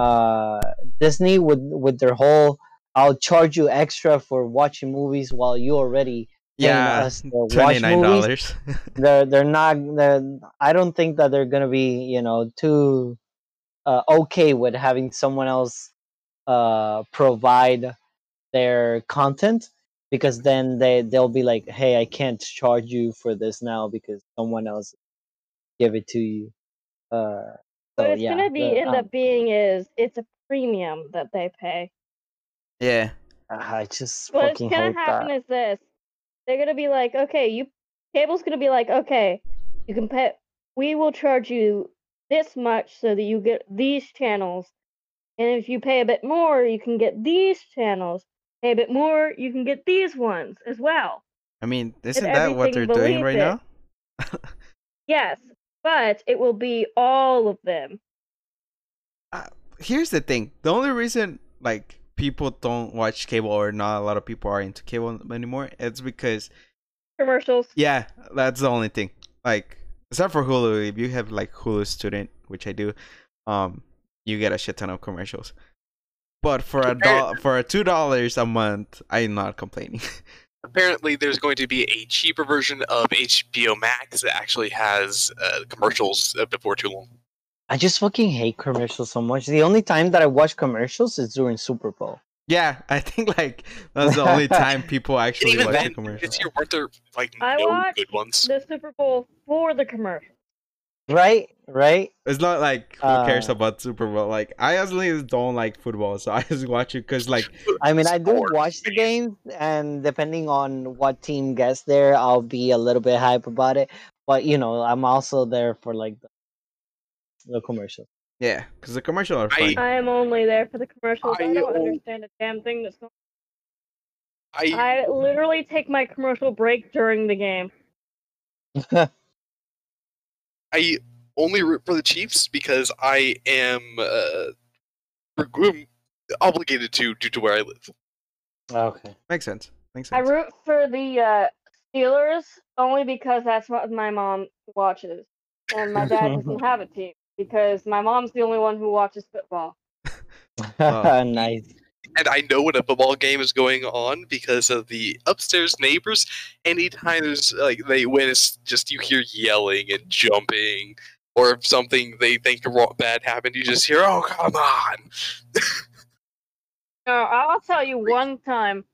uh Disney with with their whole I'll charge you extra for watching movies while you already paying yeah, us to <laughs> watch twenty nine movies. dollars. <laughs> they're they're not they're, I don't think that they're gonna be you know too uh, okay with having someone else uh provide their content because then they they'll be like hey I can't charge you for this now because someone else give it to you uh What so it's yeah gonna be the- end um, up being is it's a premium that they pay. yeah, I just What's fucking gonna hate happen that is this: they're gonna be like, okay, you cable's gonna be like, okay, you can pay. We will charge you this much so that you get these channels, and if you pay a bit more, you can get these channels. Pay a bit more, you can get these ones as well. I mean, isn't that what they're doing right it. now? <laughs> Yes, but it will be all of them. Here's the thing: the only reason like people don't watch cable or not a lot of people are into cable anymore, it's because Commercials. yeah, that's the only thing. Like except for Hulu, if you have like Hulu student, which I do, um, you get a shit ton of commercials. But for a dollar, for a two dollars a month, I'm not complaining. <laughs> Apparently, there's going to be a cheaper version of HBO Max that actually has uh, commercials uh, before too long. I just fucking hate commercials so much. The only time that I watch commercials is during Super Bowl. yeah, <laughs> I think like that's the only <laughs> time people actually even watch then, a commercial. this year weren't there like I no good ones? The Super Bowl for the commercial. Right? Right? It's not like who cares Uh, about Super Bowl. Like I honestly don't like football, so <laughs> I just watch it because like I mean, I do watch the man. games, and depending on what team gets there, I'll be a little bit hype about it. But you know, I'm also there for like the, the commercial. yeah, because the commercial are I, I am only there for the commercials. I, I don't own- understand a damn thing that's going I I literally take my commercial break during the game. <laughs> I only root for the Chiefs because I am uh, obligated to due to where I live. okay. Makes sense. Makes I root for the uh, Steelers only because that's what my mom watches, and my dad doesn't <laughs> have a team because my mom's the only one who watches football. <laughs> Wow. nice. And I know when a football game is going on because of the upstairs neighbors. Anytime there's like they win, it's just you hear yelling and jumping, or if something they think wrong, bad happened, you just hear, "Oh come on!" Uh, I'll tell you one time,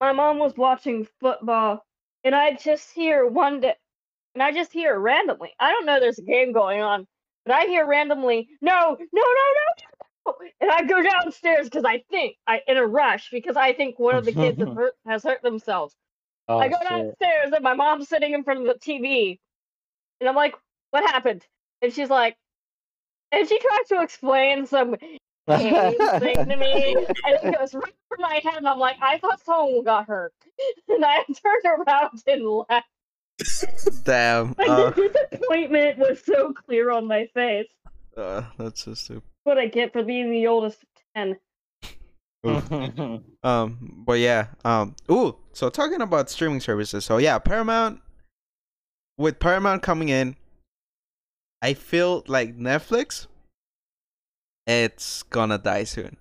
my mom was watching football, and I just hear one day, and I just hear randomly. I don't know there's a game going on, but I hear randomly, no, no, no, no, no, and I go downstairs because I think I in a rush because I think one of the kids have hurt, has hurt themselves. <laughs> Oh, I go shit. downstairs and my mom's sitting in front of the TV, and I'm like, "What happened?" And she's like, and she tries to explain some thing to me, and it goes right over my head, and I'm like, "I thought someone got hurt," <laughs> and I <laughs> turned around and left. Damn. <laughs> Like Uh, the disappointment was so clear on my face. uh, that's so stupid. What I get for being the oldest of ten. Um, but yeah. Um. Ooh. So talking about streaming services. So yeah, Paramount. With Paramount coming in, I feel like Netflix. It's gonna die soon.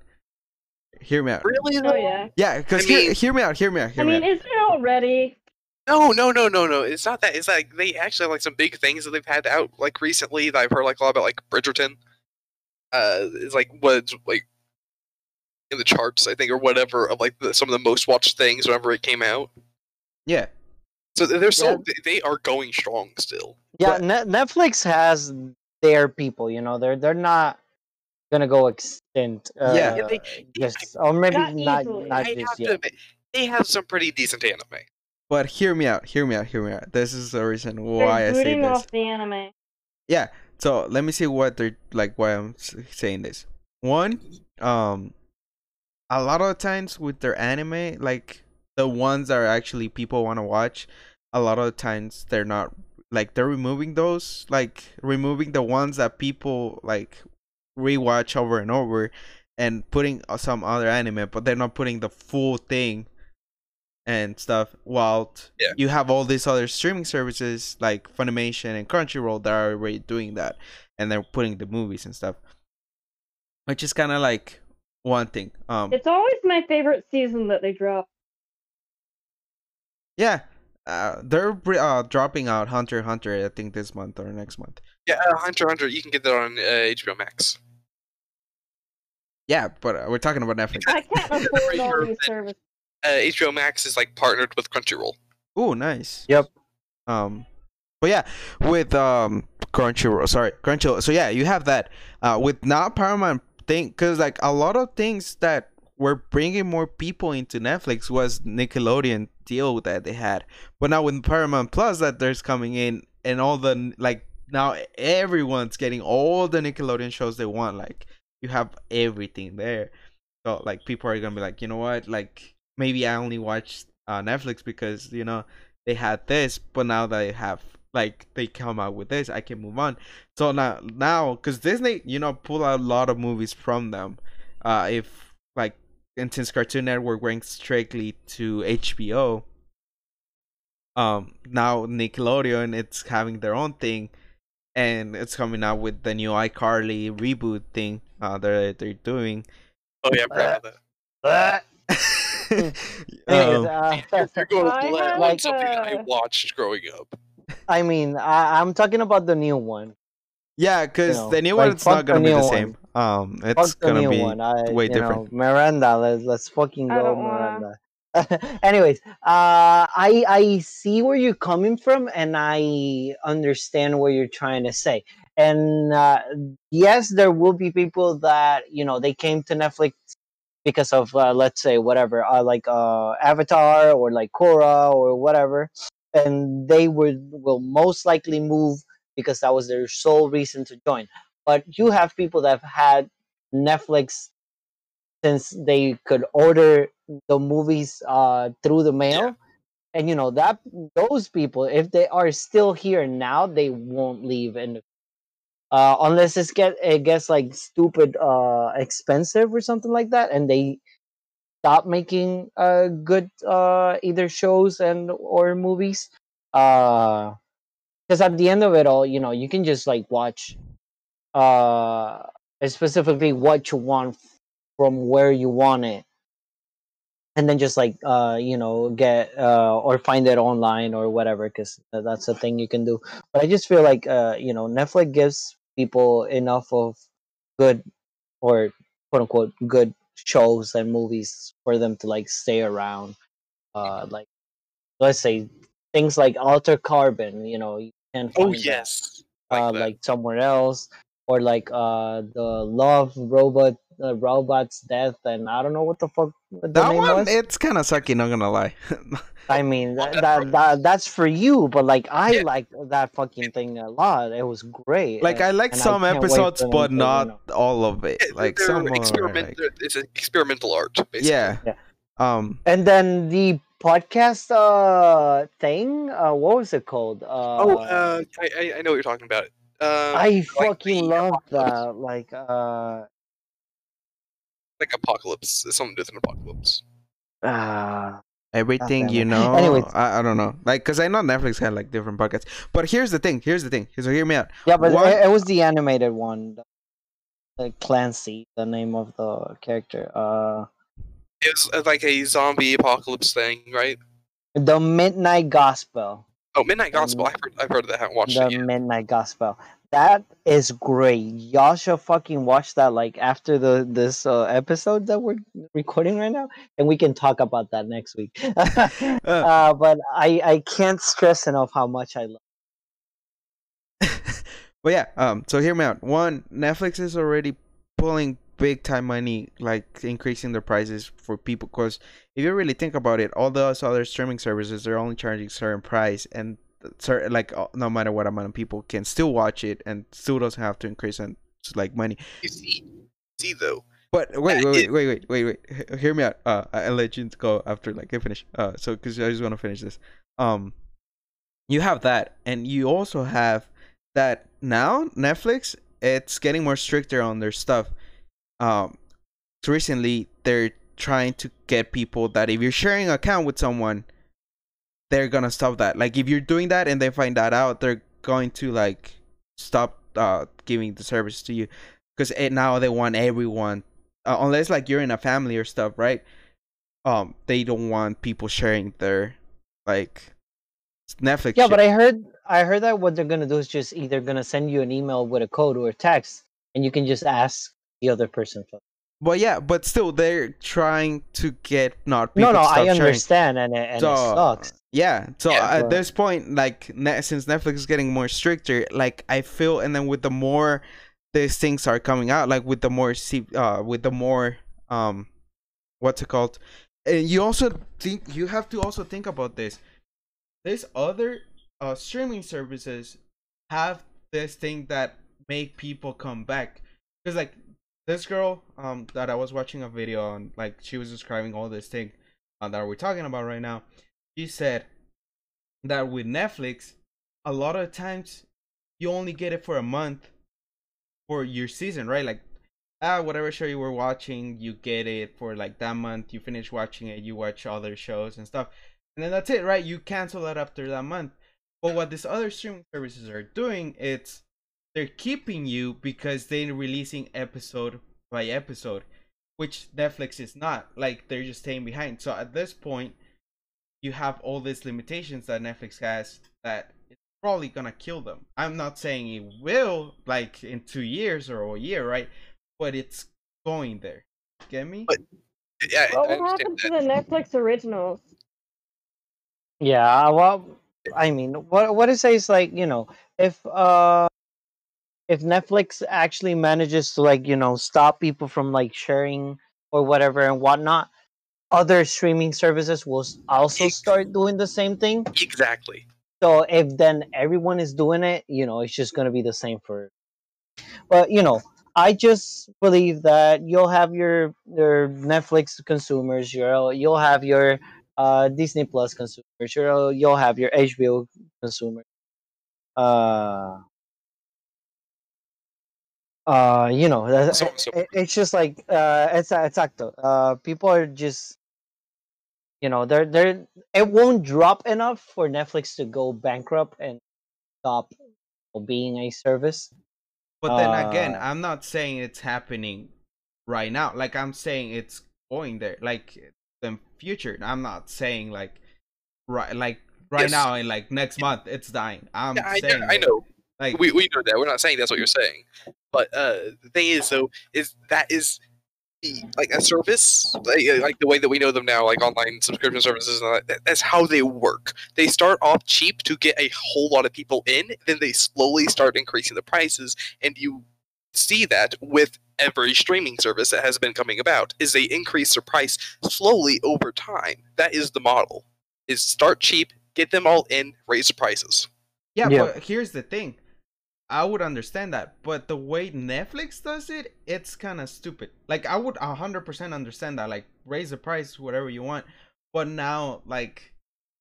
Hear me out. Really? Oh yeah. Yeah, because I hear, mean- hear me out. Hear me out. Hear I me mean, out. is it already? No, no, no, no, no. It's not that. It's like they actually have like some big things that they've had out like recently that I've heard like a lot about, like Bridgerton. Uh, it's like what's like in the charts, I think, or whatever of like the, some of the most watched things whenever it came out. Yeah. So they're Yeah. still they- they are going strong still. yeah, But- Net Netflix has their people. You know, they're they're not gonna go extinct. Uh, Yeah. Yeah, they- just or maybe Not not easily. not just have yet. admit, they have some pretty decent anime. But hear me out. Hear me out. Hear me out. This is the reason They're why I say booting this. off the anime. Yeah. So let me see what they're like. Why I'm saying this. One, um, a lot of times with their anime, like the ones that are actually people want to watch, a lot of times they're not like they're removing those, like removing the ones that people like rewatch over and over, and putting uh, some other anime, but they're not putting the full thing and stuff. While Yeah. you have all these other streaming services like Funimation and Crunchyroll that are already doing that, and they're putting the movies and stuff, which is kind of like one thing. Um, It's always my favorite season that they drop. yeah, uh, they're uh dropping out Hunter Hunter. I think this month or next month. Yeah, uh, Hunter Hunter, you can get that on uh, HBO Max. Yeah, but uh, we're talking about Netflix. I can't <laughs> afford all Sure. these services. Uh, HBO Max is like partnered with Crunchyroll. Oh, nice. Yep. Um, but yeah, with um Crunchyroll, sorry, Crunchyroll. So yeah, you have that. Uh, with not Paramount thing, because like a lot of things that were bringing more people into Netflix was Nickelodeon deal that they had. But now with Paramount Plus that there's coming in, and all the like now everyone's getting all the Nickelodeon shows they want. Like you have everything there. So like people are gonna be like, you know what, like maybe I only watch uh, Netflix because you know they had this, but now they have like they come out with this, I can move on. So now now because Disney, you know, pull out a lot of movies from them. Uh, if like and since Cartoon Network went strictly to HBO, um, now Nickelodeon it's having their own thing, and it's coming out with the new iCarly reboot thing. Uh, they're they're doing. Oh yeah, I forgot about Uh, <laughs> <laughs> um, uh, that. <laughs> You're going I to like something I watched growing up. I mean, I, I'm talking about the new one. yeah, because know, the new like, one it's not gonna be the new same. Um, it's Fuck gonna be one. I, way different. Know, Miranda, let's let's fucking go, Miranda. <laughs> Anyways, uh, I I see where you're coming from, and I understand what you're trying to say. And uh, yes, there will be people that you know they came to Netflix because of uh, let's say whatever, uh, like uh, Avatar or like Korra or whatever, and they would will most likely move because that was their sole reason to join. But you have people that have had Netflix since they could order the movies uh, through the mail. And you know that those people, if they are still here now, they won't leave in the uh, unless it's get it gets like stupid uh expensive or something like that, and they stop making uh good uh either shows and or movies. Uh, because at the end of it all, you know, you can just like watch uh specifically what you want from where you want it. And then just like uh you know get uh or find it online or whatever because that's a thing you can do. But i just feel like uh you know netflix gives people enough of good or quote unquote good shows and movies for them to like stay around. Uh like let's say things like Altered Carbon you know you can Oh yes, uh, like that. like somewhere else, or like uh the Love Robot uh, Robot's Death, and I don't know what the fuck the That name one, was. it's kind of sucky. Not gonna lie. <laughs> I mean that, that's that, that that's for you, but like I Yeah. liked that fucking thing a lot. It was great. like I like some can't episodes, but not know- all of it. Yeah, Like some are experiment. like, It's an experimental art, basically. yeah. Yeah. Um, And then the podcast uh thing, uh what was it called? Uh, Oh, uh, I, I I know what you're talking about. Um, I like fucking the love apocalypse. that. Like uh like apocalypse, it's something different apocalypse. uh everything you know. Anyways. I, I don't know. Like, cause I know Netflix had like different buckets. But here's the thing. Here's the thing. So hear me out. Yeah, but One- it, it was the animated one. the- The Clancy, the name of the character. Uh, It's uh, like a zombie apocalypse thing, right? the Midnight Gospel. Oh, Midnight Gospel. I've heard, I've heard of that. I haven't watched the it yet. Midnight Gospel. That is great. Y'all should fucking watch that like after the this uh, episode that we're recording right now, and we can talk about that next week. <laughs> uh, but I I can't stress enough how much I love. <laughs> but yeah, um, so hear me out. One, Netflix is already pulling big time money, like increasing the prices for people. Because if you really think about it, all those other streaming services they're only charging certain price, and certain like uh, no matter what amount of people can still watch it, and still doesn't have to increase on like money. You see, see though. But wait, wait, wait, wait, wait, wait, wait. Hear me out. Uh, I- I'll let you go after like I finish. Uh, so because I just want to finish this. Um, you have that, and you also have that now. Netflix, it's getting more stricter on their stuff. Um, so recently they're trying to get people that if you're sharing an account with someone, they're gonna stop that. Like if you're doing that and they find that out, they're going to like stop uh giving the service to you because now they want everyone uh, unless like you're in a family or stuff right um they don't want people sharing their like netflix Yeah, shit. but I heard I heard that what they're gonna do is just either gonna send you an email with a code or a text, and you can just ask the other person. For but yeah but still they're trying to get not no, people no, stop I sharing. understand, and it, and so it sucks. yeah so Yeah, at but- this point like ne- since netflix is getting more stricter like i feel and then with the more these things are coming out like with the more uh with the more um what's it called and you also think you have to also think about this these other uh streaming services have this thing that make people come back because like this girl um that i was watching a video on like she was describing all this thing uh, that we're talking about right now she said that with netflix a lot of times you only get it for a month for your season, right? Like ah, whatever show you were watching, you get it for like that month. You finish watching it, you watch other shows and stuff, and then that's it, right? You cancel that after that month. But what these other streaming services are doing, it's they're keeping you because they're releasing episode by episode, which Netflix is not. Like they're just staying behind. So at this point, you have all these limitations that Netflix has that it's probably gonna kill them. I'm not saying it will, like in two years or a year, right? But it's going there. Get me? But- Yeah, What I will to the Netflix originals? Yeah, well, I mean, what what it says like you know, if uh, if Netflix actually manages to like you know stop people from like sharing or whatever and whatnot, other streaming services will also start doing the same thing. Exactly. So if then everyone is doing it, you know, it's just gonna be the same for. But you know, I just believe that you'll have your your Netflix consumers, your you'll have your uh Disney Plus consumers, you'll you'll have your HBO consumers. Uh. Uh, you know, that- So- so- it- it's just like uh, it's exacto. Uh, people are just, you know, they're they're it won't drop enough for Netflix to go bankrupt and stop being a service. But then again, Uh, I'm not saying it's happening right now. Like I'm saying it's going there. Like the future. I'm not saying like right like right Yes. now and like next month it's dying. I'm Yeah, I, saying know, I that, know. Like We, we know that. We're not saying that's what you're saying. But uh, the thing is, though, is that is the, like a service, like, like the way that we know them now, like online subscription services. And all that, that's how they work. They start off cheap to get a whole lot of people in, then they slowly start increasing the prices, and you see that with every streaming service that has been coming about is they increase their price slowly over time. That is the model. Is start cheap, get them all in, raise the prices. Yeah, Yeah. but here's the thing. I would understand that, but the way Netflix does it, it's kind of stupid. Like I would 100% understand that like raise the price whatever you want, but now like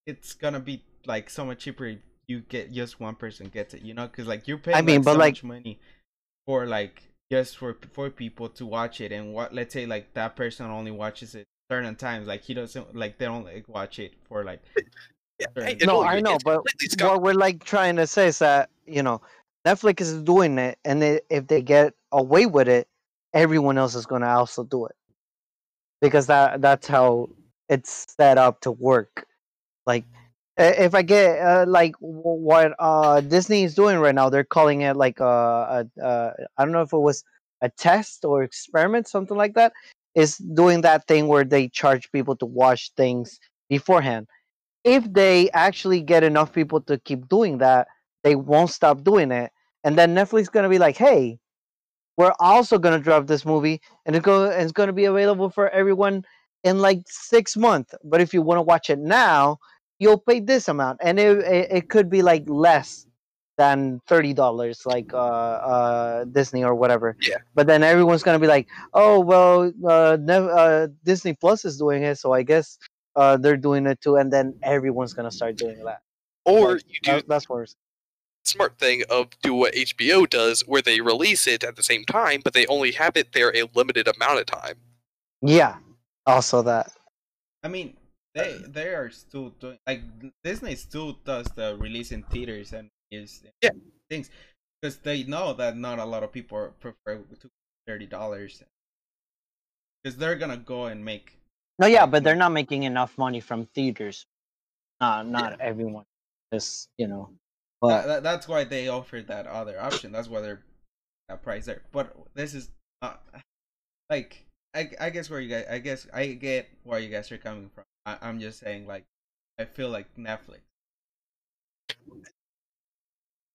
it's going to be like so much cheaper if you get just one person gets it, you know? Cuz like you're paying I mean, like, but, so like- much money for like just for for people to watch it and what let's say like that person only watches it certain times like he doesn't like they don't like watch it for like Yeah, Sure. I- No, I know, but completely what we're like trying to say is that you know Netflix is doing it, and they, if they get away with it, everyone else is going to also do it because that that's how it's set up to work. Like if I get uh, like what uh, Disney is doing right now, they're calling it like a, a, a I don't know if it was a test or experiment, something like that. Is doing that thing where they charge people to watch things beforehand if they actually get enough people to keep doing that, they won't stop doing it. And then Netflix is gonna be like, hey, we're also gonna drop this movie and it's go it's gonna be available for everyone in like six months. But if you want to watch it now, you'll pay this amount. And it, it, it could be like less than thirty dollars, like uh, uh, Disney or whatever. Yeah. But then everyone's gonna be like, "Oh well, uh, Nev- uh, Disney Plus is doing it, so I guess uh, they're doing it too." And then everyone's gonna start doing that. Or Like, you do that- that's worse. The smart thing of do what HBO does, where they release it at the same time, but they only have it there a limited amount of time. Yeah. Also that. I mean, they they are still doing like Disney still does the release in theaters and is Yeah. things because they know that not a lot of people prefer to thirty dollars because they're gonna go and make No, yeah, but they're not making enough money from theaters. Not not everyone. Just you know. That, But that- that's why they offered that other option. That's why they're that price there. But this is not like I I guess where you guys I guess I get where you guys are coming from. I, I'm just saying like I feel like Netflix.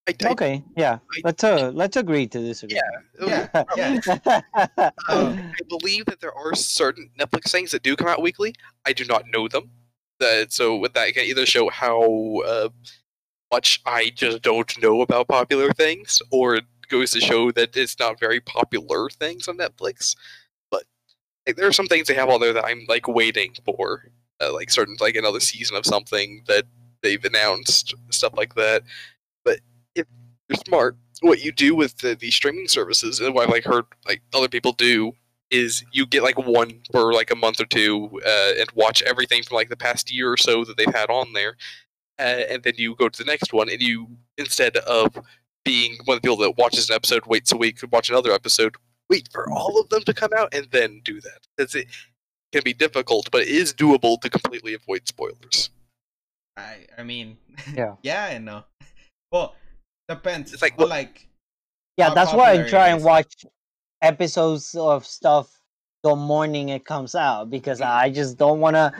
I, I, okay, yeah. I- Let's uh let's agree to disagree. Yeah, Yeah, yeah. <laughs> <laughs> I believe that there are certain Netflix things that do come out weekly. I do not know them. That so with that I can either show how uh, much I just don't know about popular things, or it goes to show that it's not very popular things on Netflix. But like, there are some things they have on there that I'm like waiting for, uh, like certain like another season of something that they've announced, stuff like that. But if you're smart, what you do with the, the streaming services, and what I've like heard like other people do, is you get like one for like a month or two, uh, and watch everything from like the past year or so that they've had on there, uh, and then you go to the next one, and you instead of being one of the people that watches an episode, waits a week, to watch another episode, wait for all of them to come out, and then do that. That's it. Can be difficult, but it is doable to completely avoid spoilers. I I mean, <laughs> Yeah. yeah and no. Well, depends. It's like, but what- like Yeah, that's why I try and watch episodes of stuff the morning it comes out because Mm. I just don't want to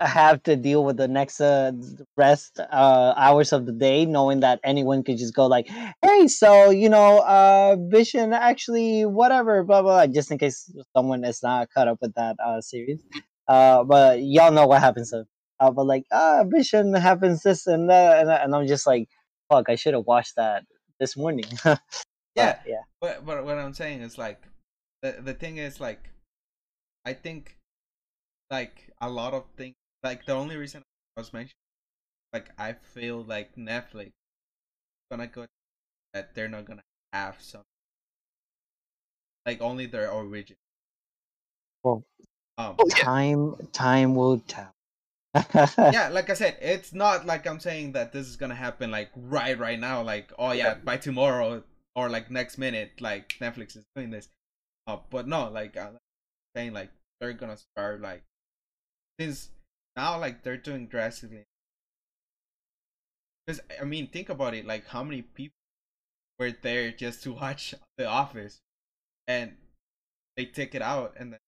have to deal with the next uh, rest uh, hours of the day, knowing that anyone could just go like, "Hey, so you know, uh, Vision actually, whatever, blah blah,", blah just in case someone is not caught up with that uh, series. Uh, but y'all know what happens. To, uh, but like, ah, Vision happens this and that, and, and I'm just like, fuck, I should have watched that this morning. <laughs> But, yeah, yeah. But but what I'm saying is like the the thing is like I think like a lot of things like the only reason I was mentioning like I feel like Netflix gonna go that they're not gonna have some like only their original. Well, um Oh, yeah. time time will tell. <laughs> yeah, like I said, it's not like I'm saying that this is gonna happen like right right now, like oh yeah, by tomorrow or like next minute, like Netflix is doing this. Uh, but no, like I'm saying, like they're gonna start like since now, like they're doing drastically. Because I mean, think about it, like how many people were there just to watch The Office, and they take it out and then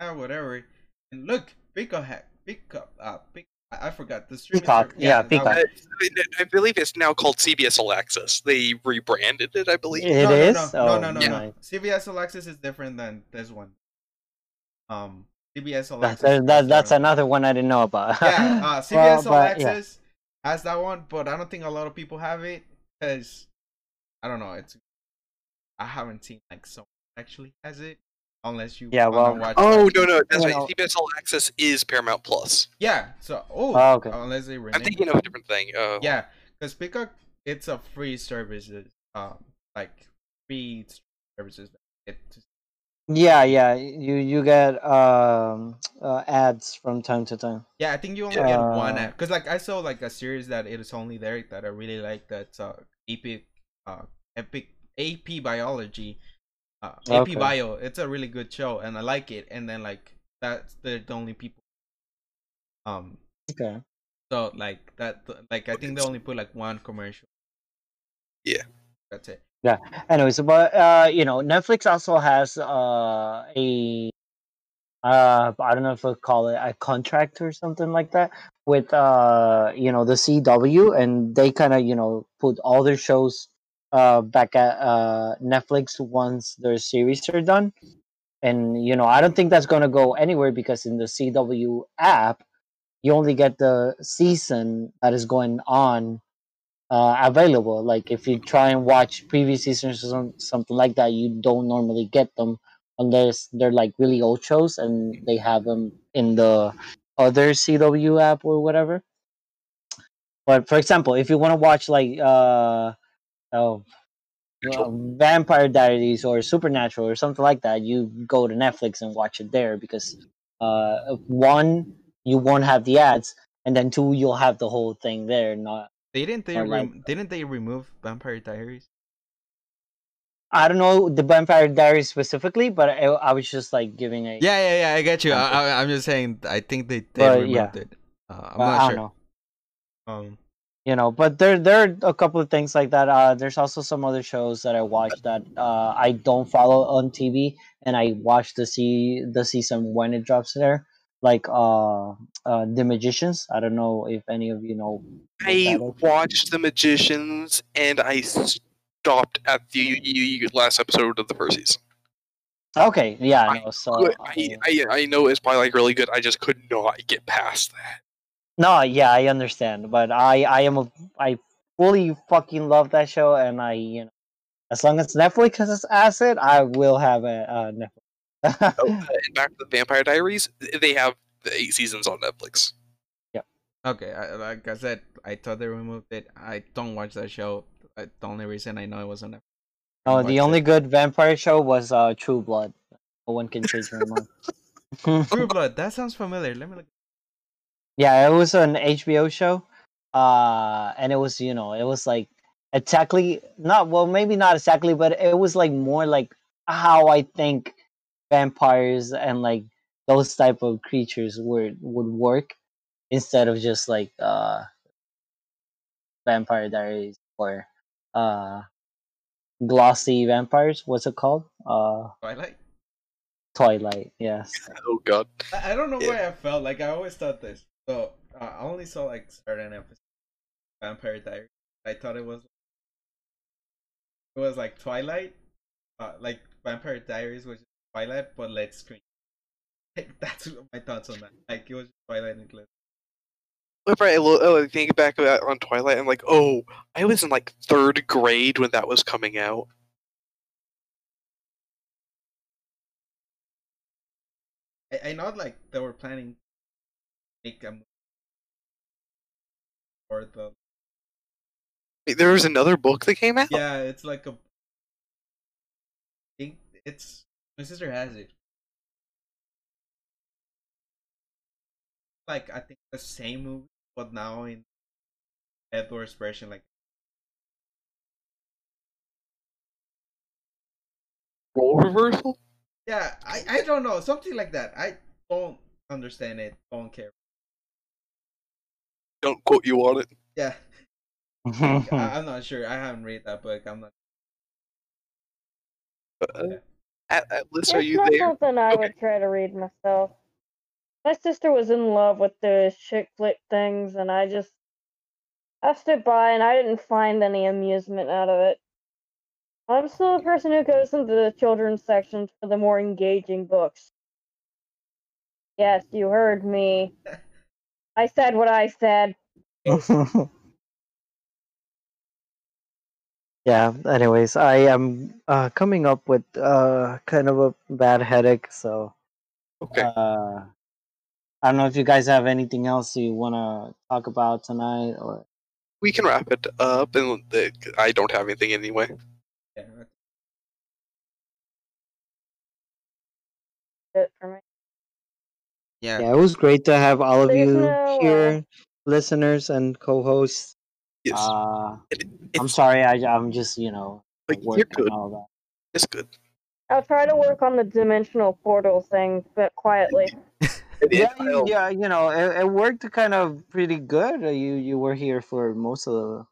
ah whatever, and look, Pico had pick up uh pick I I forgot the streaming Peacock, serv- yeah, that Peacock. was- Uh, I believe it's now called CBS All Access. They rebranded it, I believe. It no, is? No, no, Oh, no, no, yeah. no. CBS All Access is different than this one. Um, CBS All That's Access. that, that, is that's another one I didn't know about. Yeah, uh, CBS <laughs> Well, All but, yeah. Access has that one, but I don't think a lot of people have it because I don't know. It's I haven't seen like someone actually has it unless you Yeah, wanna well- watch, Oh like- no, no, that's You right. know- CBS All Access is Paramount Plus. yeah. So oh, Oh, okay. unless they I'm it. thinking of a different thing. Uh, Yeah, because Peacock it's a free service, um, like free services. It Yeah, yeah. You you get um uh, ads from time to time. Yeah, I think you only get one Uh, ad because like I saw like a series that it is only there that I really like. That's uh epic, uh epic AP biology, uh AP Okay. bio. It's a really good show and I like it. And then like that's the, the only people. Um, Okay. so like that like I think they only put like one commercial. Yeah. that's it. Anyways, but uh, you know, Netflix also has uh a uh I don't know if I call it a contract or something like that with uh you know the CW, and they kind of you know put all their shows uh back at uh Netflix once their series are done. And you know, I don't think that's gonna go anywhere because in the CW app, you only get the season that is going on uh, available. Like if you try and watch previous seasons or some, something like that, you don't normally get them unless they're like really old shows and they have them in the other CW app or whatever. But for example, if you want to watch like uh, oh, uh, Vampire Diaries or Supernatural or something like that, you go to Netflix and watch it there because uh, one you won't have the ads, and then two you'll have the whole thing there. Not Didn't they like- didn't they remove Vampire Diaries? I don't know the Vampire Diaries specifically, but I, I was just like giving a Yeah, yeah, yeah. I get you. I, I'm just saying. I think they they But, removed yeah. it. Uh, I'm well, not I sure. don't know. Um, you know but there there are a couple of things like that uh there's also some other shows that i watch that uh i don't follow on tv and i watch the see the season when it drops there like uh uh the magicians i don't know if any of you know I watched The Magicians and I stopped at the last episode of the first season. okay yeah I no so I, I I know it's probably like really good. I just could not get past that. no yeah i understand but i i am a i fully fucking love that show and i you know as long as netflix has asset i will have a uh netflix Oh, uh, and back to the Vampire Diaries, they have the eight seasons on Netflix. Yeah. Okay, I, like I said, I thought they removed it. I don't watch that show. uh, the only reason I know it wasn't. No, watch the it. only good vampire show was uh True Blood. No one can change my mind. True Blood. That sounds familiar. Let me look. yeah, it was an HBO show. Uh and it was, you know, it was like exactly not well, maybe not exactly, but it was like more like how I think vampires and like those type of creatures would would work instead of just like uh vampire diaries or uh glossy vampires what's it called uh Twilight. twilight yes <laughs> Oh god. I, I don't know Yeah. why I felt like I always thought this. So uh, I only saw like certain episodes. of Vampire Diaries. I thought it was. It was like Twilight, uh, like Vampire Diaries was Twilight, but let's screen. Like, <laughs> that's my thoughts on that. Like it was Twilight and Glitz. Whenever I think back about on Twilight, I'm like, oh, I was in like third grade when that was coming out. I, I know like they were planning to make a movie or the Wait, there was another book that came out. yeah, it's like a. I think it's my sister has it. Like I think the same movie, but now in Edward's version. Like Role reversal. yeah, I I don't know something like that. I don't understand it. Don't care. Don't quote you on it. Yeah, <laughs> I, I'm not sure. I haven't read that book. I'm not. Uh, at, at least, are It's you not there? something I Okay. would try to read myself. My sister was in love with the chick flick things, and I just I stood by and I didn't find any amusement out of it. I'm still a person who goes into the children's section for the more engaging books. Yes, you heard me. <laughs> I said what I said. <laughs> yeah anyways i am uh coming up with uh kind of a bad headache so Okay. uh i don't know if you guys have anything else you want to talk about tonight or we can wrap it up, and I don't have anything anyway. Yeah, It for me. yeah. yeah it was great to have all of you no, here listeners and co-hosts Yes, uh It- i'm sorry i i'm just you know like, you're good. all that It's good. I'll try to work on the dimensional portal thing, but quietly. <laughs> Yeah, you, yeah, you know, it, it worked kind of pretty good. Uh, You you were here for most of the.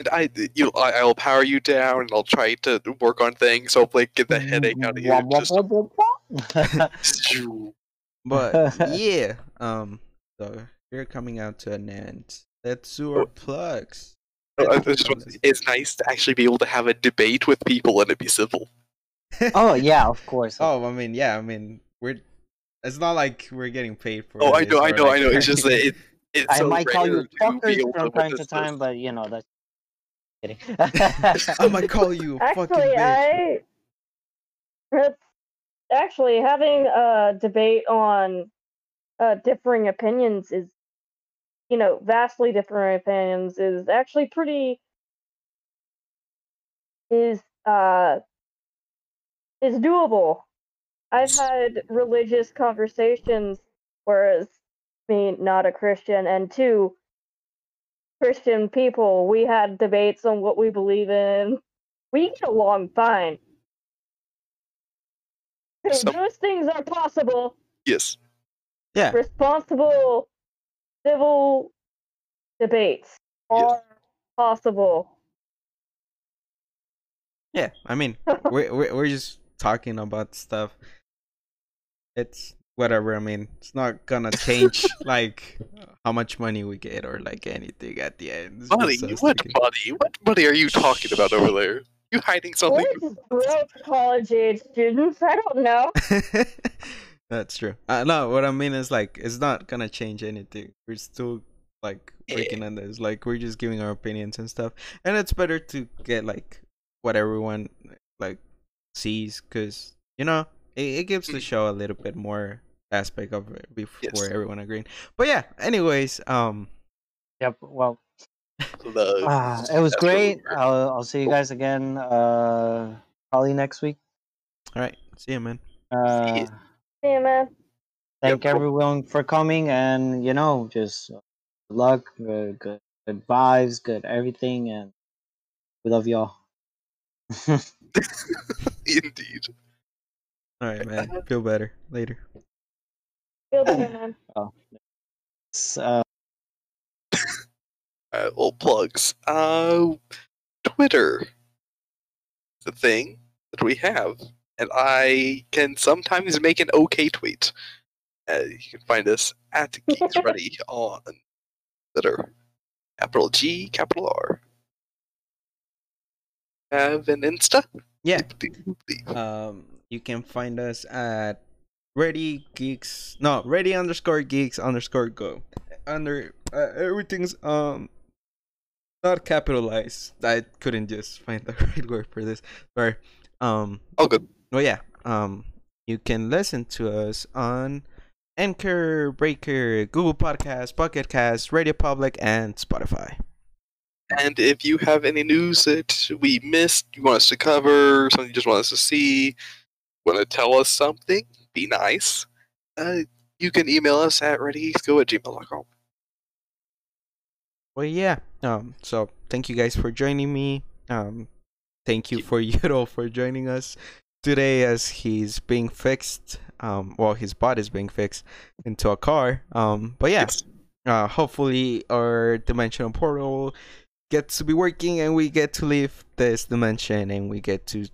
and I, you, I, I'll power you down, and I'll try to work on things. Hopefully, get the headache out of you. Wah, wah, Just. <laughs> But <laughs> yeah, um, so we're coming out to an end. Let's do our plugs. I- I just want- it's nice to actually be able to have a debate with people and it be civil. oh yeah, of course. <laughs> Oh, I mean, yeah, I mean, we're. It's not like we're getting paid for. Oh, I know, I or, know, I know. It's just that it, <laughs> it's I so might call you rare to be fuckers from time to time, this. but you know that's kidding. <laughs> I might call you a fucking Actually, bitch. I. Actually having a debate on uh, differing opinions is, you know, vastly different opinions is actually pretty. is uh is doable. I've had religious conversations, whereas me not a Christian, and two Christian people, we had debates on what we believe in. We get along fine. So those things are possible. Yes. Yeah. Responsible civil debates Yes. are possible. Yeah, I mean, <laughs> we're we're we're just talking about stuff. It's whatever. I mean, it's not gonna change <laughs> like how much money we get or like anything at the end. It's Money? What talking. money? What money are you talking about over there? You hiding something? We're broke college age students. I don't know. <laughs> That's true. Uh, no, what I mean is like it's not gonna change anything. We're still like working on this. Like we're just giving our opinions and stuff, and it's better to get like what everyone like sees, because you know it, it gives the Mm. show a little bit more aspect of it before Yes. everyone agreeing. But yeah, anyways, um, Yep. Well, Plugs. Ah, it was great. I'll, I'll see you guys again. Uh, probably next week. All right. See you, man. Uh, Yeah, man. thank Yep. everyone for coming, and you know, just uh, good luck, good, good, good vibes, good everything, and we love y'all. <laughs> Indeed. All right, man. Feel better later. Feel better, man. <coughs> Oh. So, Uh, <laughs> well, plugs. Uh, Twitter. The thing that we have, and I can sometimes make an okay tweet. Uh, you can find us at Geeks Ready <laughs> on Twitter. Capital G, capital R. Have an Insta? Yeah. Um, you can find us at Ready Geeks. No, Ready underscore Geeks underscore Go. Under uh, everything's um not capitalized. I couldn't just find the <laughs> right word for this. Sorry. Um. All good. Well, yeah. Um, you can listen to us on Anchor, Breaker, Google Podcasts, Pocket Cast, Radio Public, and Spotify. And if you have any news that we missed, you want us to cover, something you just want us to see, want to tell us something, be nice, uh, you can email us at readysgo at gmail.com. Well, yeah. Um. So thank you guys for joining me. Um. Thank you for <laughs> Yuro for joining us today as he's being fixed. Um. Well, his body is being fixed into a car. Um. But yeah. Uh. Hopefully, our dimensional portal gets to be working, and we get to leave this dimension, and we get to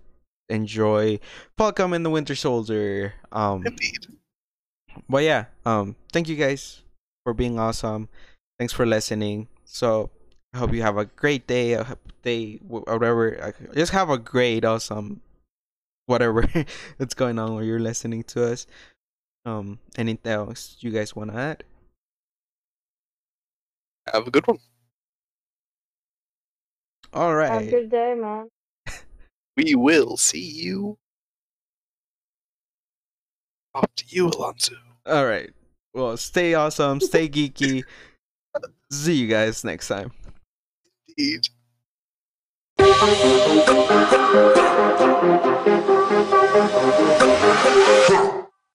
enjoy Falcon and the Winter Soldier. Um. Indeed. But yeah, um, thank you guys for being awesome. Thanks for listening. So I hope you have a great day, a day, whatever. Just have a great, awesome, whatever <laughs> that's going on where you're listening to us. Um, anything else you guys want to add? Have a good one. All right. Have a good day, man. <laughs> We will see you. Off to you, Alonso. All right. Well, stay awesome, stay geeky. <laughs> See you guys next time. Indeed. Huh.